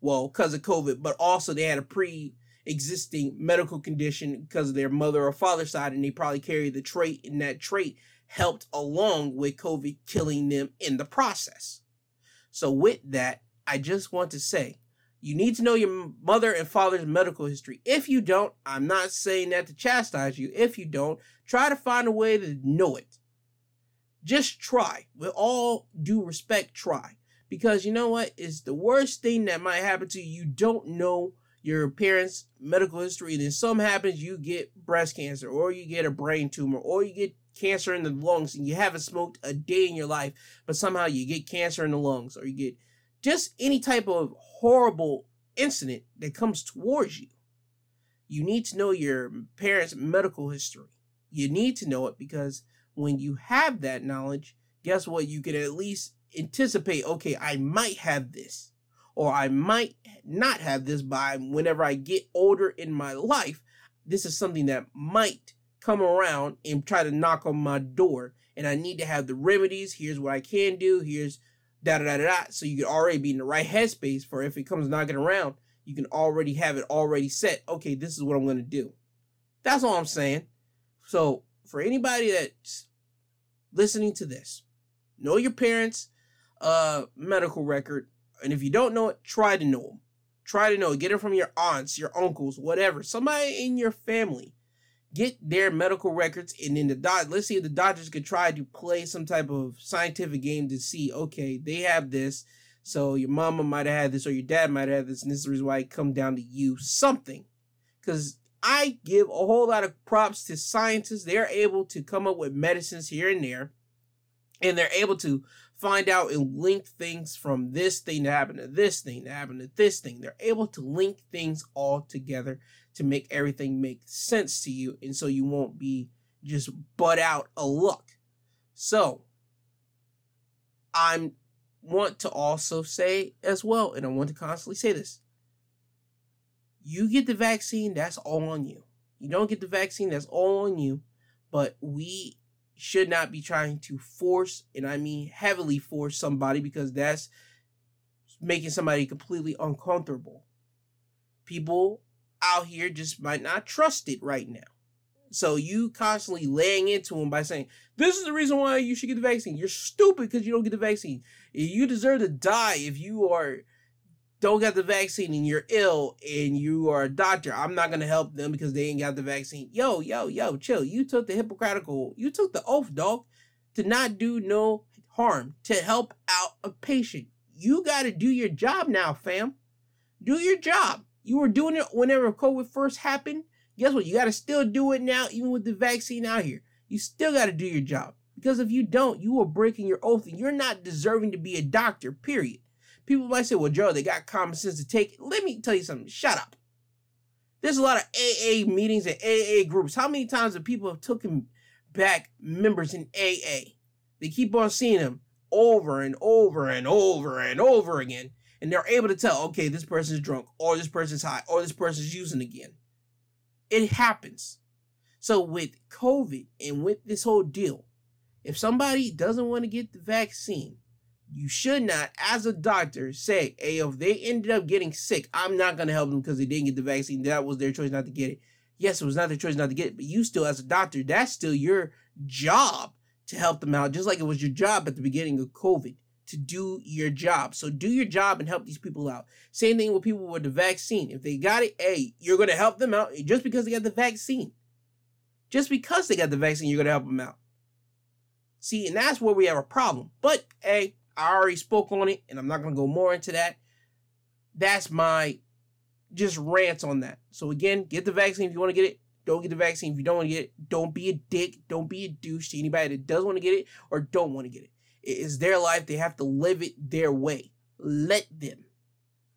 Well, because of COVID, but also they had a pre existing medical condition because of their mother or father side, and they probably carry the trait, and that trait helped along with COVID killing them in the process. So, with that, I just want to say you need to know your mother and father's medical history. If you don't, I'm not saying that to chastise you. If you don't, try to find a way to know it. Just try. With all due respect, try. Because you know what? It's the worst thing that might happen to you. You don't know your parents' medical history, and then something happens, you get breast cancer, or you get a brain tumor, or you get cancer in the lungs, and you haven't smoked a day in your life, but somehow you get cancer in the lungs, or you get just any type of horrible incident that comes towards you. You need to know your parents' medical history. You need to know it because when you have that knowledge, guess what? You can at least anticipate, okay, I might have this, or I might not have this by whenever I get older in my life. This is something that might come around and try to knock on my door. And I need to have the remedies. Here's what I can do. Here's da da da da. So you can already be in the right headspace for if it comes knocking around, you can already have it already set. Okay, this is what I'm going to do. That's all I'm saying. So for anybody that's listening to this, know your parents' uh, medical record, and if you don't know it, try to know them. Try to know. Get it from your aunts, your uncles, whatever. Somebody in your family. Get their medical records, and then the doc. Let's see if the doctors could try to play some type of scientific game to see. Okay, they have this, so your mama might have had this, or your dad might have had this, and this is why it come down to you. Something, because I give a whole lot of props to scientists. They're able to come up with medicines here and there, and they're able to find out and link things from this thing to happen to this thing to happen to this thing. They're able to link things all together to make everything make sense to you, and so you won't be just butt out a look. So, I'm want to also say as well, and I want to constantly say this you get the vaccine, that's all on you. You don't get the vaccine, that's all on you. But we should not be trying to force, and I mean heavily force somebody because that's making somebody completely uncomfortable. People out here just might not trust it right now. So you constantly laying into them by saying, this is the reason why you should get the vaccine. You're stupid because you don't get the vaccine. You deserve to die if you are don't get the vaccine and you're ill and you are a doctor, I'm not gonna help them because they ain't got the vaccine. Yo, yo, yo, chill. You took the Hippocratical, you took the oath, dog, to not do no harm, to help out a patient. You gotta do your job now, fam. Do your job. You were doing it whenever COVID first happened. Guess what? You gotta still do it now, even with the vaccine out here. You still gotta do your job. Because if you don't, you are breaking your oath and you're not deserving to be a doctor, period. People might say, well, Joe, they got common sense to take. Let me tell you something. Shut up. There's a lot of AA meetings and AA groups. How many times have people have taken back members in AA? They keep on seeing them over and over and over and over again. And they're able to tell, okay, this person's drunk, or this person's high, or this person's using again. It happens. So with COVID and with this whole deal, if somebody doesn't want to get the vaccine, you should not, as a doctor, say, hey, if they ended up getting sick, I'm not going to help them because they didn't get the vaccine. That was their choice not to get it. Yes, it was not their choice not to get it, but you still, as a doctor, that's still your job to help them out, just like it was your job at the beginning of COVID to do your job. So do your job and help these people out. Same thing with people with the vaccine. If they got it, hey, you're going to help them out just because they got the vaccine. Just because they got the vaccine, you're going to help them out. See, and that's where we have a problem. But hey, I already spoke on it, and I'm not going to go more into that. That's my just rants on that. So again, get the vaccine if you want to get it. don't get the vaccine. If you don't want to get it, don't be a dick. Don't be a douche to anybody that does want to get it or don't want to get it. It is their life. They have to live it their way. Let them.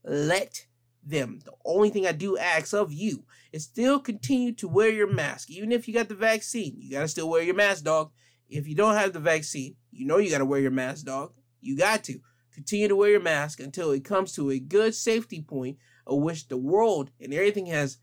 Let them. The only thing I do ask of you is still continue to wear your mask. Even if you got the vaccine, you got to still wear your mask, dog. If you don't have the vaccine, you know you got to wear your mask, dog. You got to. Continue to wear your mask until it comes to a good safety point of which the world and everything has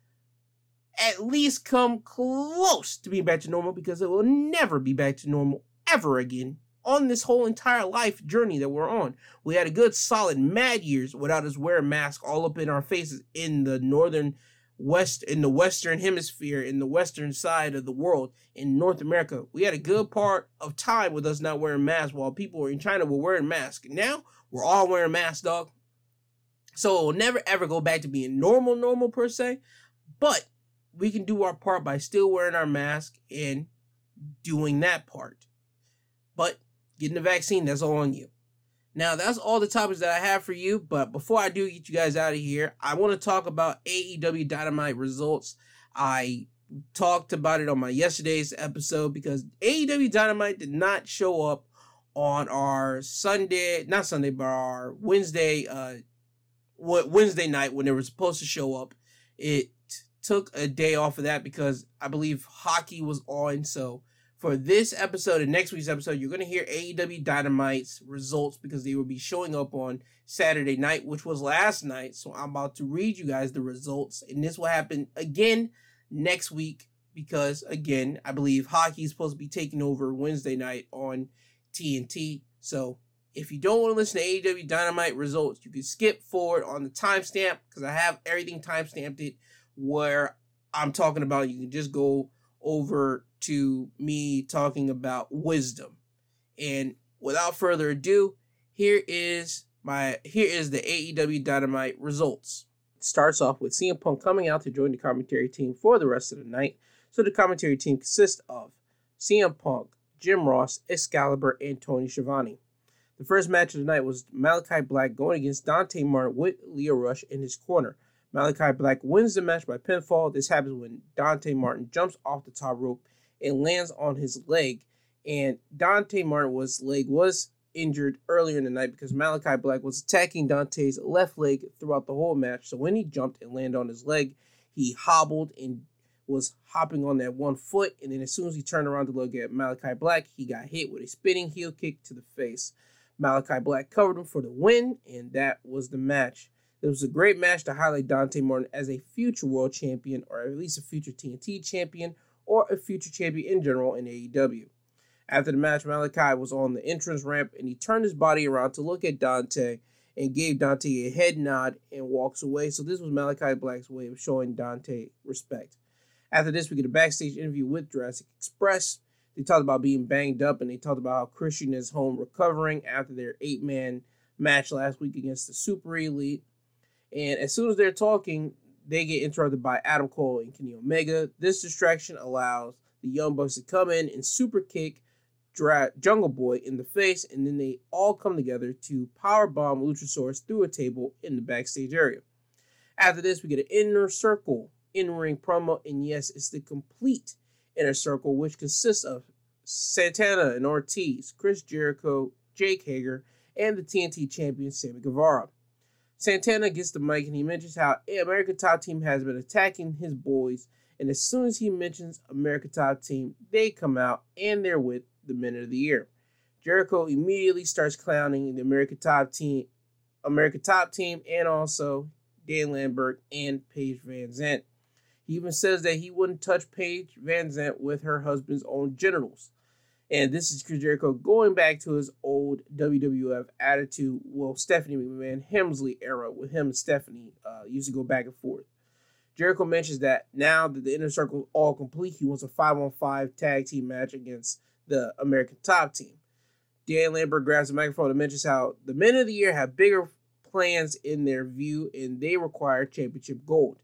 at least come close to being back to normal because it will never be back to normal ever again on this whole entire life journey that we're on. We had a good solid mad years without us wearing masks all up in our faces in the northern west in the western hemisphere in the western side of the world in North America. We had a good part of time with us not wearing masks while people in China were wearing masks. Now we're all wearing masks, dog. So it'll never ever go back to being normal, normal per se. But we can do our part by still wearing our mask and doing that part. But getting the vaccine, that's all on you. Now, that's all the topics that I have for you. But before I do get you guys out of here, I want to talk about AEW Dynamite results. I talked about it on my yesterday's episode because AEW Dynamite did not show up on our Sunday, not Sunday, but our Wednesday, uh, Wednesday night when they were supposed to show up. It took a day off of that because I believe hockey was on. So for this episode and next week's episode, you're going to hear AEW Dynamite's results because they will be showing up on Saturday night, which was last night. So I'm about to read you guys the results, and this will happen again next week because, again, I believe hockey is supposed to be taking over Wednesday night on TNT. So if you don't want to listen to AEW Dynamite results, you can skip forward on the timestamp because I have everything timestamped it where I'm talking about. You can just go over to me talking about wisdom. And without further ado, here is my here is the AEW Dynamite results. It starts off with CM Punk coming out to join the commentary team for the rest of the night. So the commentary team consists of CM Punk, Jim Ross, Excalibur, and Tony Schiavone. The first match of the night was Malachi Black going against Dante Martin with Lio Rush in his corner. Malachi Black wins the match by pinfall. This happens when Dante Martin jumps off the top rope and lands on his leg. And Dante Martin's leg was injured earlier in the night because Malachi Black was attacking Dante's left leg throughout the whole match. So when he jumped and landed on his leg, he hobbled and was hopping on that one foot. And then as soon as he turned around to look at Malachi Black, he got hit with a spinning heel kick to the face. Malachi Black covered him for the win, and that was the match. It was a great match to highlight Dante Martin as a future world champion, or at least a future TNT champion, or a future champion in general in AEW. After the match, Malachi was on the entrance ramp and he turned his body around to look at Dante and gave Dante a head nod and walks away. So this was Malachi Black's way of showing Dante respect. After this, we get a backstage interview with Jurassic Express. They talked about being banged up and they talked about how Christian is home recovering after their eight man match last week against the Super Elite. And as soon as they're talking, they get interrupted by Adam Cole and Kenny Omega. This distraction allows the Young Bucks to come in and super kick Dra- Jungle Boy in the face, and then they all come together to power bomb Luchasaurus through a table in the backstage area. After this, we get an inner circle in ring promo, and yes, it's the complete inner circle, which consists of Santana and Ortiz, Chris Jericho, Jake Hager, and the TNT champion Sammy Guevara. Santana gets the mic and he mentions how America Top Team has been attacking his boys. And as soon as he mentions America Top Team, they come out and they're with the Men of the Year. Jericho immediately starts clowning the America Top Team, America Top Team, and also Dan Lambert and Paige Van Zant. He even says that he wouldn't touch Paige Van Zant with her husband's own genitals. And this is Chris Jericho going back to his old WWF attitude, well, Stephanie McMahon Helmsley era with him and Stephanie uh, used to go back and forth. Jericho mentions that now that the inner circle is all complete, he wants a 5 on 5 tag team match against the American top team. Dan Lambert grabs the microphone and mentions how the men of the year have bigger plans in their view and they require championship gold.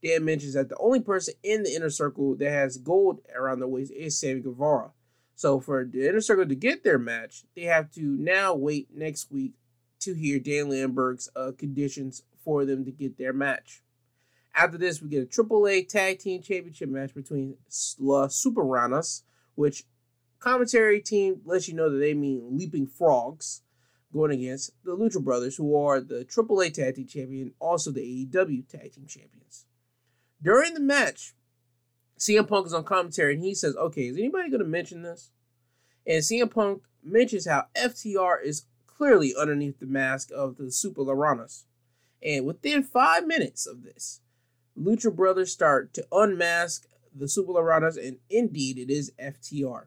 Dan mentions that the only person in the inner circle that has gold around their waist is Sammy Guevara. So for the Inner Circle to get their match, they have to now wait next week to hear Dan Lambert's uh, conditions for them to get their match. After this, we get a AAA Tag Team Championship match between La Superanas, which commentary team lets you know that they mean leaping frogs, going against the Lucha Brothers, who are the AAA Tag Team Champion, also the AEW Tag Team Champions. During the match, CM Punk is on commentary and he says, Okay, is anybody going to mention this? And CM Punk mentions how FTR is clearly underneath the mask of the Super Laranas. And within five minutes of this, Lucha Brothers start to unmask the Super Laranas, and indeed it is FTR.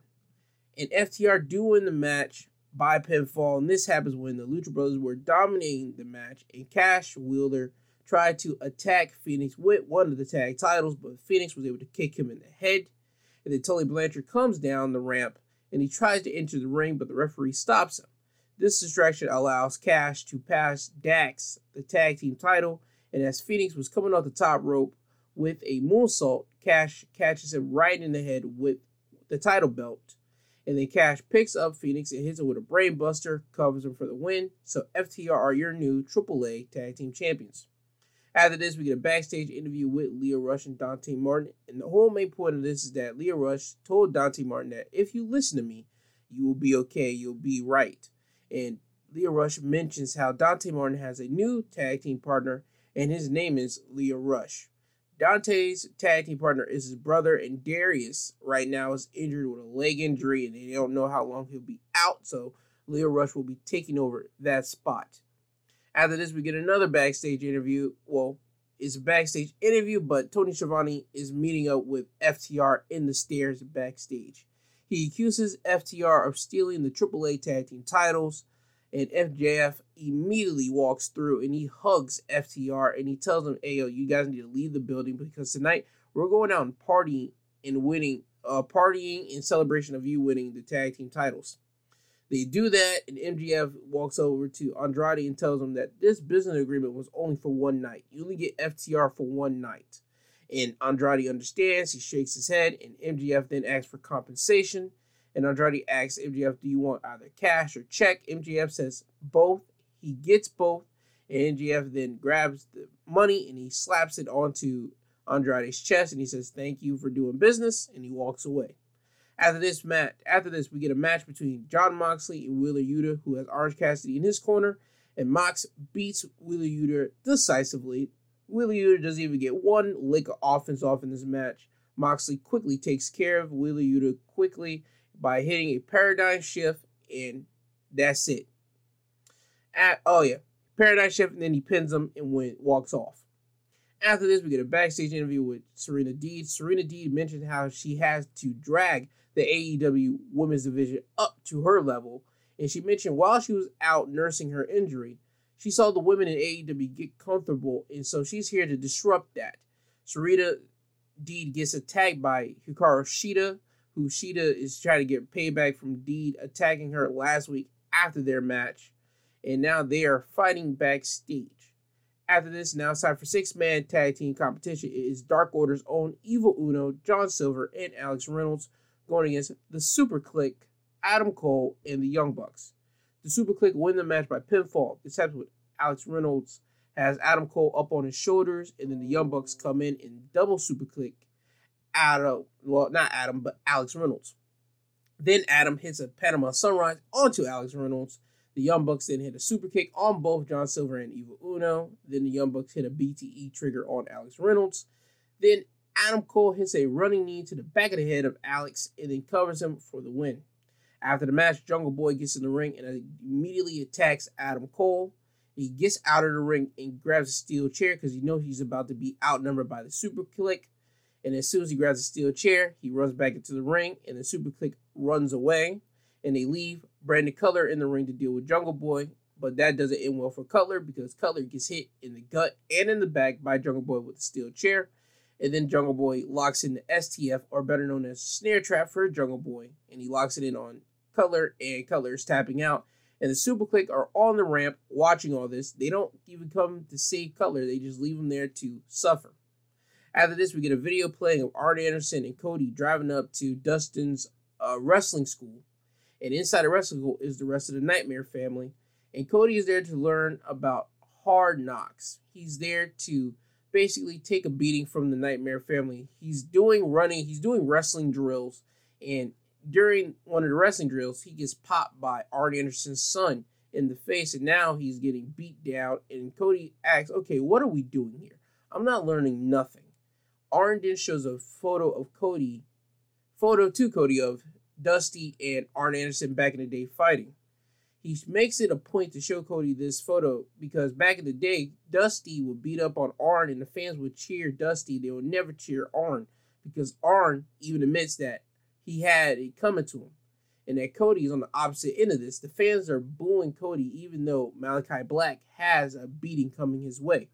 And FTR do win the match by pinfall, and this happens when the Lucha Brothers were dominating the match, and Cash Wheeler tried to attack Fenix with one of the tag titles, but Fenix was able to kick him in the head. And then Tully Blanchard comes down the ramp and he tries to enter the ring, but the referee stops him. This distraction allows Cash to pass Dax the tag team title, and as Fenix was coming off the top rope with a moonsault, Cash catches him right in the head with the title belt. And then Cash picks up Fenix and hits him with a brainbuster, covers him for the win. So FTR are your new AAA tag team champions. After this, we get a backstage interview with Lio Rush and Dante Martin. And the whole main point of this is that Lio Rush told Dante Martin that if you listen to me, you will be okay, you'll be right. And Lio Rush mentions how Dante Martin has a new tag team partner, and his name is Lio Rush. Dante's tag team partner is his brother, and Darius right now is injured with a leg injury, and they don't know how long he'll be out, so Lio Rush will be taking over that spot. After this, we get another backstage interview. Well, it's a backstage interview, but Tony Schiavone is meeting up with FTR in the stairs backstage. He accuses FTR of stealing the AAA tag team titles, and MJF immediately walks through and he hugs FTR and he tells them, "Hey, yo, you guys need to leave the building because tonight we're going out and partying and winning, uh, partying in celebration of you winning the tag team titles." They do that, and MJF walks over to Andrade and tells him that this business agreement was only for one night. You only get FTR for one night. And Andrade understands, he shakes his head, and MJF then asks for compensation. And Andrade asks MJF, Do you want either cash or check? MJF says both. He gets both. And MJF then grabs the money and he slaps it onto Andrade's chest and he says, Thank you for doing business. And he walks away. After this match, after this, we get a match between Jon Moxley and Wheeler Yuta, who has Orange Cassidy in his corner, and Mox beats Wheeler Yuta decisively. Wheeler Yuta doesn't even get one lick of offense off in this match. Moxley quickly takes care of Wheeler Yuta quickly by hitting a paradigm shift, and that's it. At, oh yeah, paradigm shift, and then he pins him and went, walks off. After this, we get a backstage interview with Serena Deeb. Serena Deeb mentioned how she has to drag the AEW women's division up to her level. And she mentioned while she was out nursing her injury, she saw the women in AEW get comfortable, and so she's here to disrupt that. Serena Deeb gets attacked by Hikaru Shida, who Shida is trying to get payback from Deeb attacking her last week after their match, and now they are fighting backstage. After this, now it's time for six man tag team competition. It is Dark Order's own Evil Uno, John Silver, and Alex Reynolds going against the Super Kliq, Adam Cole, and the Young Bucks. The Super Kliq win the match by pinfall. This happens with Alex Reynolds has Adam Cole up on his shoulders, and then the Young Bucks come in and double superkick Adam, well, not Adam, but Alex Reynolds. Then Adam hits a Panama Sunrise onto Alex Reynolds. The Young Bucks then hit a super kick on both John Silver and Evil Uno. Then the Young Bucks hit a BTE trigger on Alex Reynolds. Then Adam Cole hits a running knee to the back of the head of Alex and then covers him for the win. After the match, Jungle Boy gets in the ring and immediately attacks Adam Cole. He gets out of the ring and grabs a steel chair because he knows he's about to be outnumbered by the Super Kliq. And as soon as he grabs a steel chair, he runs back into the ring and the Super Kliq runs away and they leave Brandon Cutler in the ring to deal with Jungle Boy. But that doesn't end well for Cutler because Cutler gets hit in the gut and in the back by Jungle Boy with a steel chair. And then Jungle Boy locks in the STF, or better known as snare trap for Jungle Boy, and he locks it in on Cutler, and Cutler is tapping out. And the Super Kliq are on the ramp watching all this. They don't even come to save Cutler, they just leave him there to suffer. After this, we get a video playing of Arn Anderson and Cody driving up to Dustin's uh, wrestling school. And inside the wrestling school is the rest of the Nightmare family. And Cody is there to learn about hard knocks. He's there to basically take a beating from the Nightmare family. He's doing running, he's doing wrestling drills, and during one of the wrestling drills, he gets popped by Arn Anderson's son in the face, and now he's getting beat down. And Cody asks, Okay, what are we doing here? I'm not learning nothing. Arn then shows a photo of Cody, photo to Cody of Dusty and Arn Anderson back in the day fighting. He makes it a point to show Cody this photo because back in the day, Dusty would beat up on Arn and the fans would cheer Dusty. They would never cheer Arn because Arn even admits that he had it coming to him. And that Cody is on the opposite end of this. The fans are booing Cody even though Malachi Black has a beating coming his way.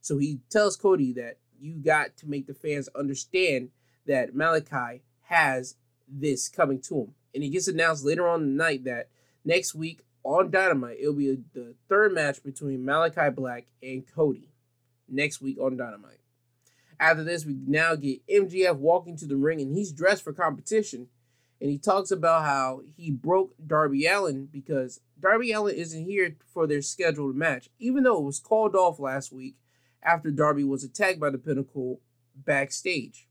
So he tells Cody that you got to make the fans understand that Malachi has this coming to him. And it gets announced later on the night that next week on Dynamite, it'll be the third match between Malachi Black and Cody. Next week on Dynamite. After this, we now get MJF walking to the ring and he's dressed for competition. And he talks about how he broke Darby Allin because Darby Allin isn't here for their scheduled match, even though it was called off last week after Darby was attacked by the Pinnacle backstage.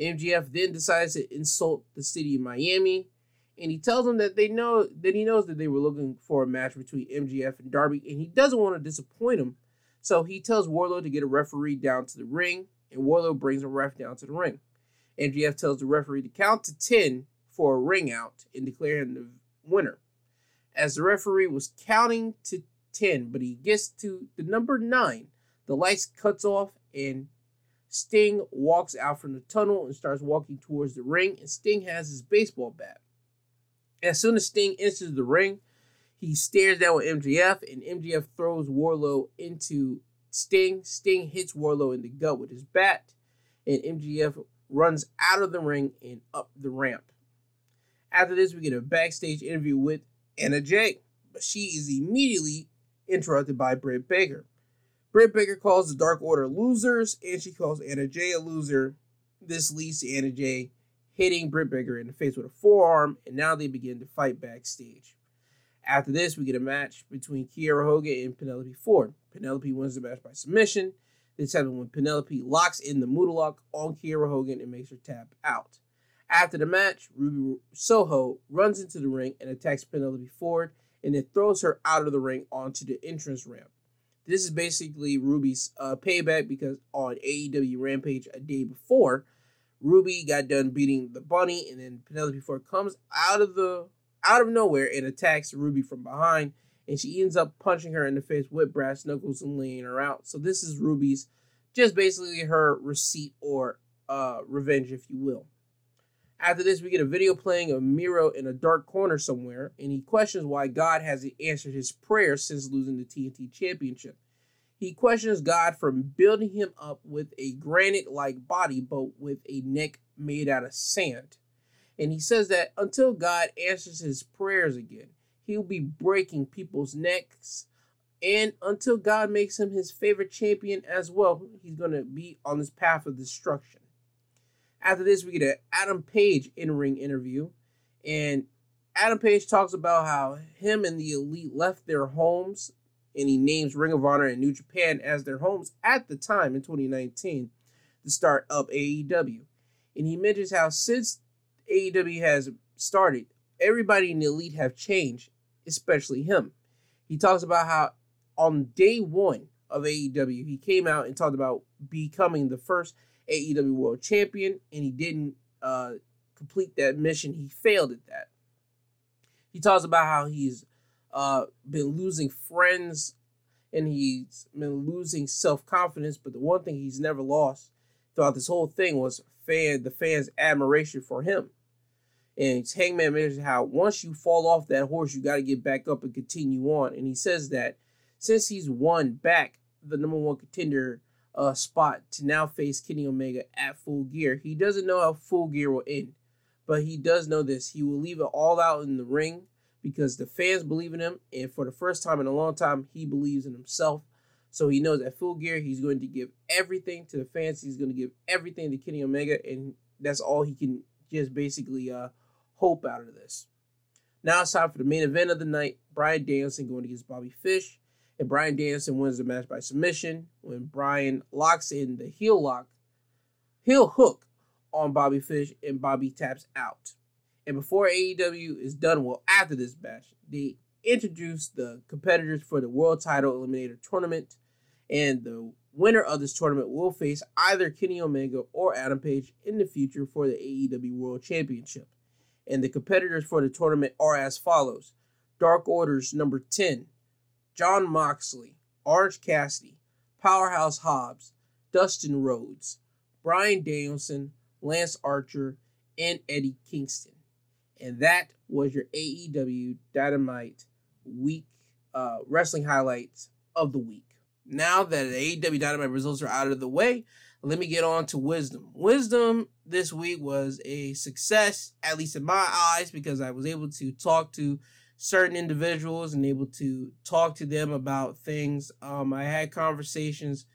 MJF then decides to insult the city of Miami, and he tells them that they know that he knows that they were looking for a match between MJF and Darby, and he doesn't want to disappoint him. So he tells Wardlow to get a referee down to the ring, and Wardlow brings a ref down to the ring. MJF tells the referee to count to 10 for a ring out and declare him the winner. As the referee was counting to 10, but he gets to the number 9, the lights cuts off and Sting walks out from the tunnel and starts walking towards the ring, and Sting has his baseball bat. As soon as Sting enters the ring, he stares down with MJF, and MJF throws Wardlow into Sting. Sting hits Wardlow in the gut with his bat, and MJF runs out of the ring and up the ramp. After this, we get a backstage interview with Anna Jay, but she is immediately interrupted by Britt Baker. Britt Baker calls the Dark Order losers, and she calls Anna Jay a loser. This leads to Anna Jay hitting Britt Baker in the face with a forearm, and now they begin to fight backstage. After this, we get a match between Kiera Hogan and Penelope Ford. Penelope wins the match by submission. This happens when Penelope locks in the Moodle lock on Kiera Hogan and makes her tap out. After the match, Ruby Soho runs into the ring and attacks Penelope Ford and then throws her out of the ring onto the entrance ramp. This is basically Ruby's uh, payback because on AEW Rampage a day before, Ruby got done beating the bunny, and then Penelope Ford comes out of the out of nowhere and attacks Ruby from behind, and she ends up punching her in the face with brass knuckles and laying her out. So this is Ruby's just basically her receipt or uh, revenge, if you will. After this, we get a video playing of Miro in a dark corner somewhere, and he questions why God hasn't answered his prayer since losing the TNT Championship. He questions God for building him up with a granite like body, but with a neck made out of sand. And he says that until God answers his prayers again, he'll be breaking people's necks. And until God makes him his favorite champion as well, he's going to be on this path of destruction. After this, we get an Adam Page in ring interview. And Adam Page talks about how him and the Elite left their homes, and he names Ring of Honor and New Japan as their homes at the time in 2019 to start up AEW. And he mentions how since AEW has started, everybody in the Elite have changed, especially him. He talks about how on day one of AEW, he came out and talked about becoming the first AEW World Champion, and he didn't uh, complete that mission. He failed at that. He talks about how he's uh, been losing friends and he's been losing self confidence, but the one thing he's never lost throughout this whole thing was fan the fans' admiration for him. And Hangman mentions how once you fall off that horse, you got to get back up and continue on. And he says that since he's won back the number one contender uh, spot to now face Kenny Omega at Full Gear. He doesn't know how Full Gear will end, but he does know this. He will leave it all out in the ring because the fans believe in him, and for the first time in a long time, he believes in himself. So he knows at Full Gear, he's going to give everything to the fans. He's going to give everything to Kenny Omega, and that's all he can just basically uh, hope out of this. Now it's time for the main event of the night: Bryan Danielson going against Bobby Fish. and Bryan Danielson wins the match by submission when Brian locks in the heel lock, heel hook on Bobby Fish and Bobby taps out. And before AEW is done, well, after this match, they introduce the competitors for the World Title Eliminator Tournament, and the winner of this tournament will face either Kenny Omega or Adam Page in the future for the AEW World Championship. And the competitors for the tournament are as follows Dark Orders number 10, Jon Moxley, Orange Cassidy, Powerhouse Hobbs, Dustin Rhodes, Bryan Danielson, Lance Archer, and Eddie Kingston. And that was your AEW Dynamite week uh, wrestling highlights of the week. Now that AEW Dynamite results are out of the way, let me get on to Wisdom. Wisdom this week was a success, at least in my eyes, because I was able to talk to certain individuals and able to talk to them about things. Um, I had conversations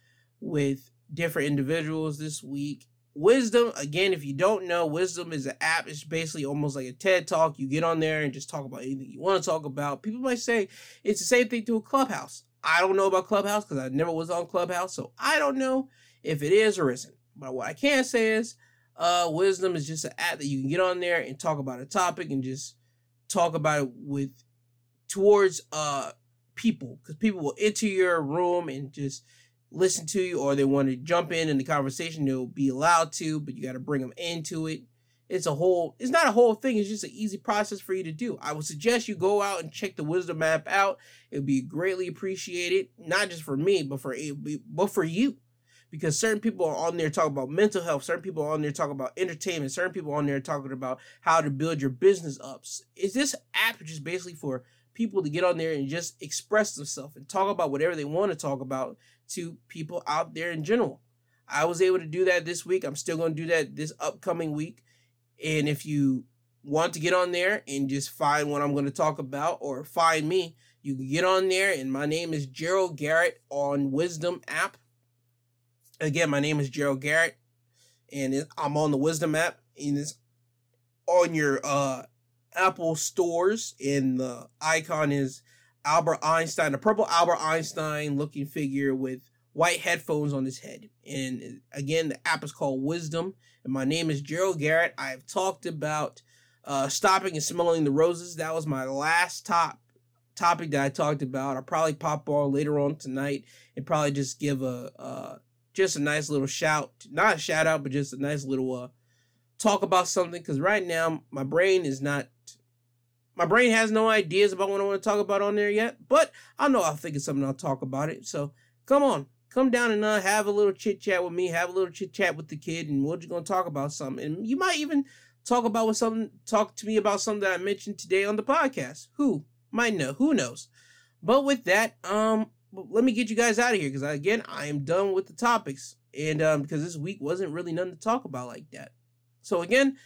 with different individuals this week. Wisdom, again, if you don't know, Wisdom is an app. It's basically almost like a TED Talk. You get on there and just talk about anything you want to talk about. People might say it's the same thing to a Clubhouse. I don't know about Clubhouse because I never was on Clubhouse, so I don't know if it is or isn't. But what I can say is, uh, Wisdom is just an app that you can get on there and talk about a topic and just talk about it with towards uh people because people will enter your room and just listen to you or they want to jump in in the conversation they'll be allowed to but you got to bring them into it. It's a whole it's not a whole thing it's just an easy process for you to do. I would suggest you go out and check the wisdom app out. It would be greatly appreciated not just for me but for but for you. Because certain people are on there talking about mental health certain people are on there talking about entertainment certain people on there talking about how to build your business up. Is this app just basically for people to get on there and just express themselves and talk about whatever they want to talk about to people out there in general. I was able to do that this week. I'm still going to do that this upcoming week. And if you want to get on there and just find what I'm going to talk about or find me, you can get on there. And my name is Gerald Garrett on Wisdom app. Again, my name is Gerald Garrett, and I'm on the Wisdom app. And it's on your uh, Apple stores, and the icon is Albert Einstein, the purple Albert Einstein looking figure with white headphones on his head. And again, the app is called Wisdom. And my name is Gerald Garrett. I've talked about uh, stopping and smelling the roses. That was my last top topic that I talked about. I'll probably pop on later on tonight and probably just give a uh, just a nice little shout, not a shout out, but just a nice little uh, talk about something. Because right now my brain is not my brain has no ideas about what I want to talk about on there yet, but I know I'll think of something. I'll talk about it. So come on, come down and uh, have a little chit chat with me. Have a little chit chat with the kid, and we're just gonna talk about something. And you might even talk about with something. Talk to me about something that I mentioned today on the podcast. Who might know? Who knows? But with that, um, let me get you guys out of here because again, I am done with the topics, and um, because this week wasn't really nothing to talk about like that. So again.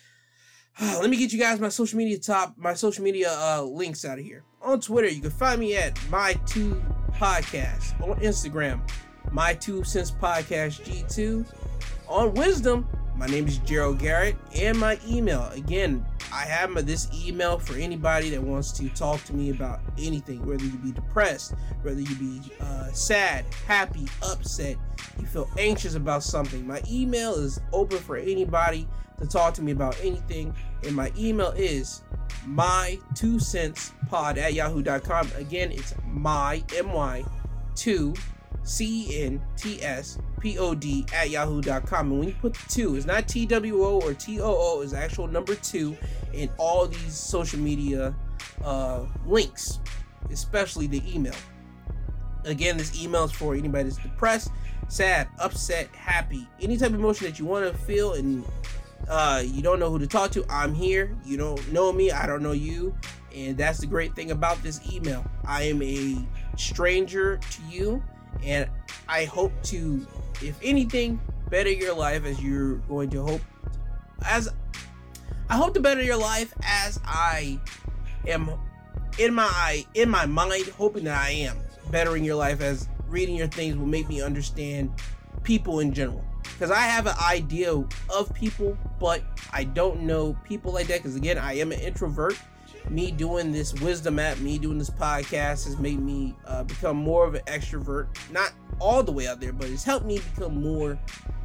<sighs> let me get you guys my social media top my social media uh, links out of here. On twitter you can find me at my two podcast on instagram my two cents podcast g2 on wisdom my name is gerald garrett and my email. Again i have my, this email for anybody that wants to talk to me about anything whether you be depressed whether you be uh, sad happy upset you feel anxious about something. My email is open for anybody to talk to me about anything. And my email is my two cents pod at yahoo.com. Again, it's my my two C N T S P O D at yahoo.com. And when you put the two, it's not T W O or T O O, it's actual number two in all these social media uh, links, especially the email. Again, this email is for anybody that's depressed, sad, upset, happy, any type of emotion that you want to feel and uh, you don't know who to talk to, I'm here. You don't know me, I don't know you. And that's the great thing about this email. I am a stranger to you, and I hope to, if anything, better your life as you're going to hope. As I hope to better your life as I am in my in my mind hoping that I am bettering your life as reading your things will make me understand people in general because I have an idea of people, but I don't know people like that. Because again, I am an introvert, me doing this wisdom app, me doing this podcast has made me uh, become more of an extrovert. Not all the way out there, but it's helped me become more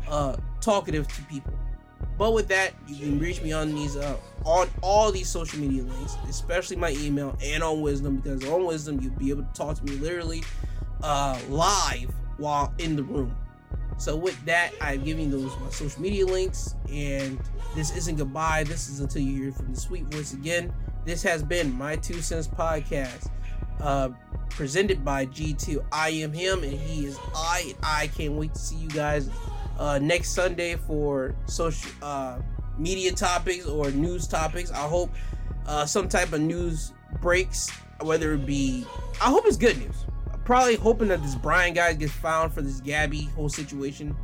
uh, talkative to people. But with that, you can reach me on these uh, on all these social media links, especially my email and on Wisdom, because on Wisdom you'll be able to talk to me literally uh, live while in the room. So with that, I'm giving those my social media links, and this isn't goodbye. This is until you hear from the sweet voice again. This has been my two cents podcast, uh, presented by G2. I am him, and he is I. I can't wait to see you guys uh, next Sunday for social uh, media topics or news topics. I hope uh, some type of news breaks, whether it be. I hope it's good news. Probably hoping that this Brian guy gets found for this Gabby whole situation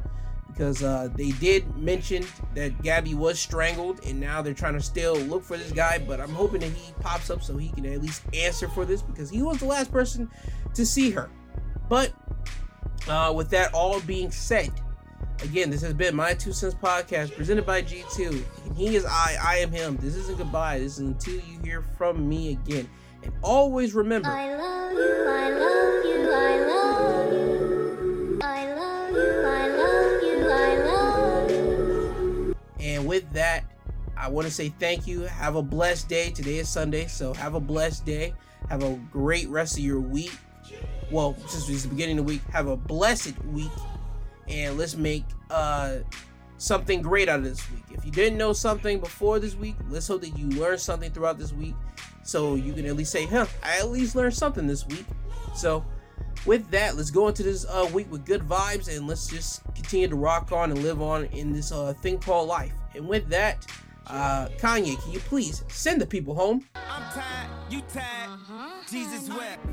because uh, they did mention that Gabby was strangled, and now they're trying to still look for this guy. But I'm hoping that he pops up so he can at least answer for this because he was the last person to see her. But uh, with that all being said, again, this has been my two cents podcast presented by G2. And he is I, I am him. This isn't goodbye. This is until you hear from me again. And always remember. I love you. I love you. I love you. I love you. I love you. I love you. And with that, I want to say thank you. Have a blessed day. Today is Sunday, so have a blessed day. Have a great rest of your week. Well, since it's the beginning of the week, have a blessed week and let's make uh, something great out of this week. If you didn't know something before this week, let's hope that you learned something throughout this week so you can at least say, huh, I at least learned something this week. So, with that, let's go into this uh, week with good vibes and let's just continue to rock on and live on in this uh, thing called life. And with that, uh, Kanye, can you please send the people home? I'm tired, you tired, uh-huh. Jesus wept.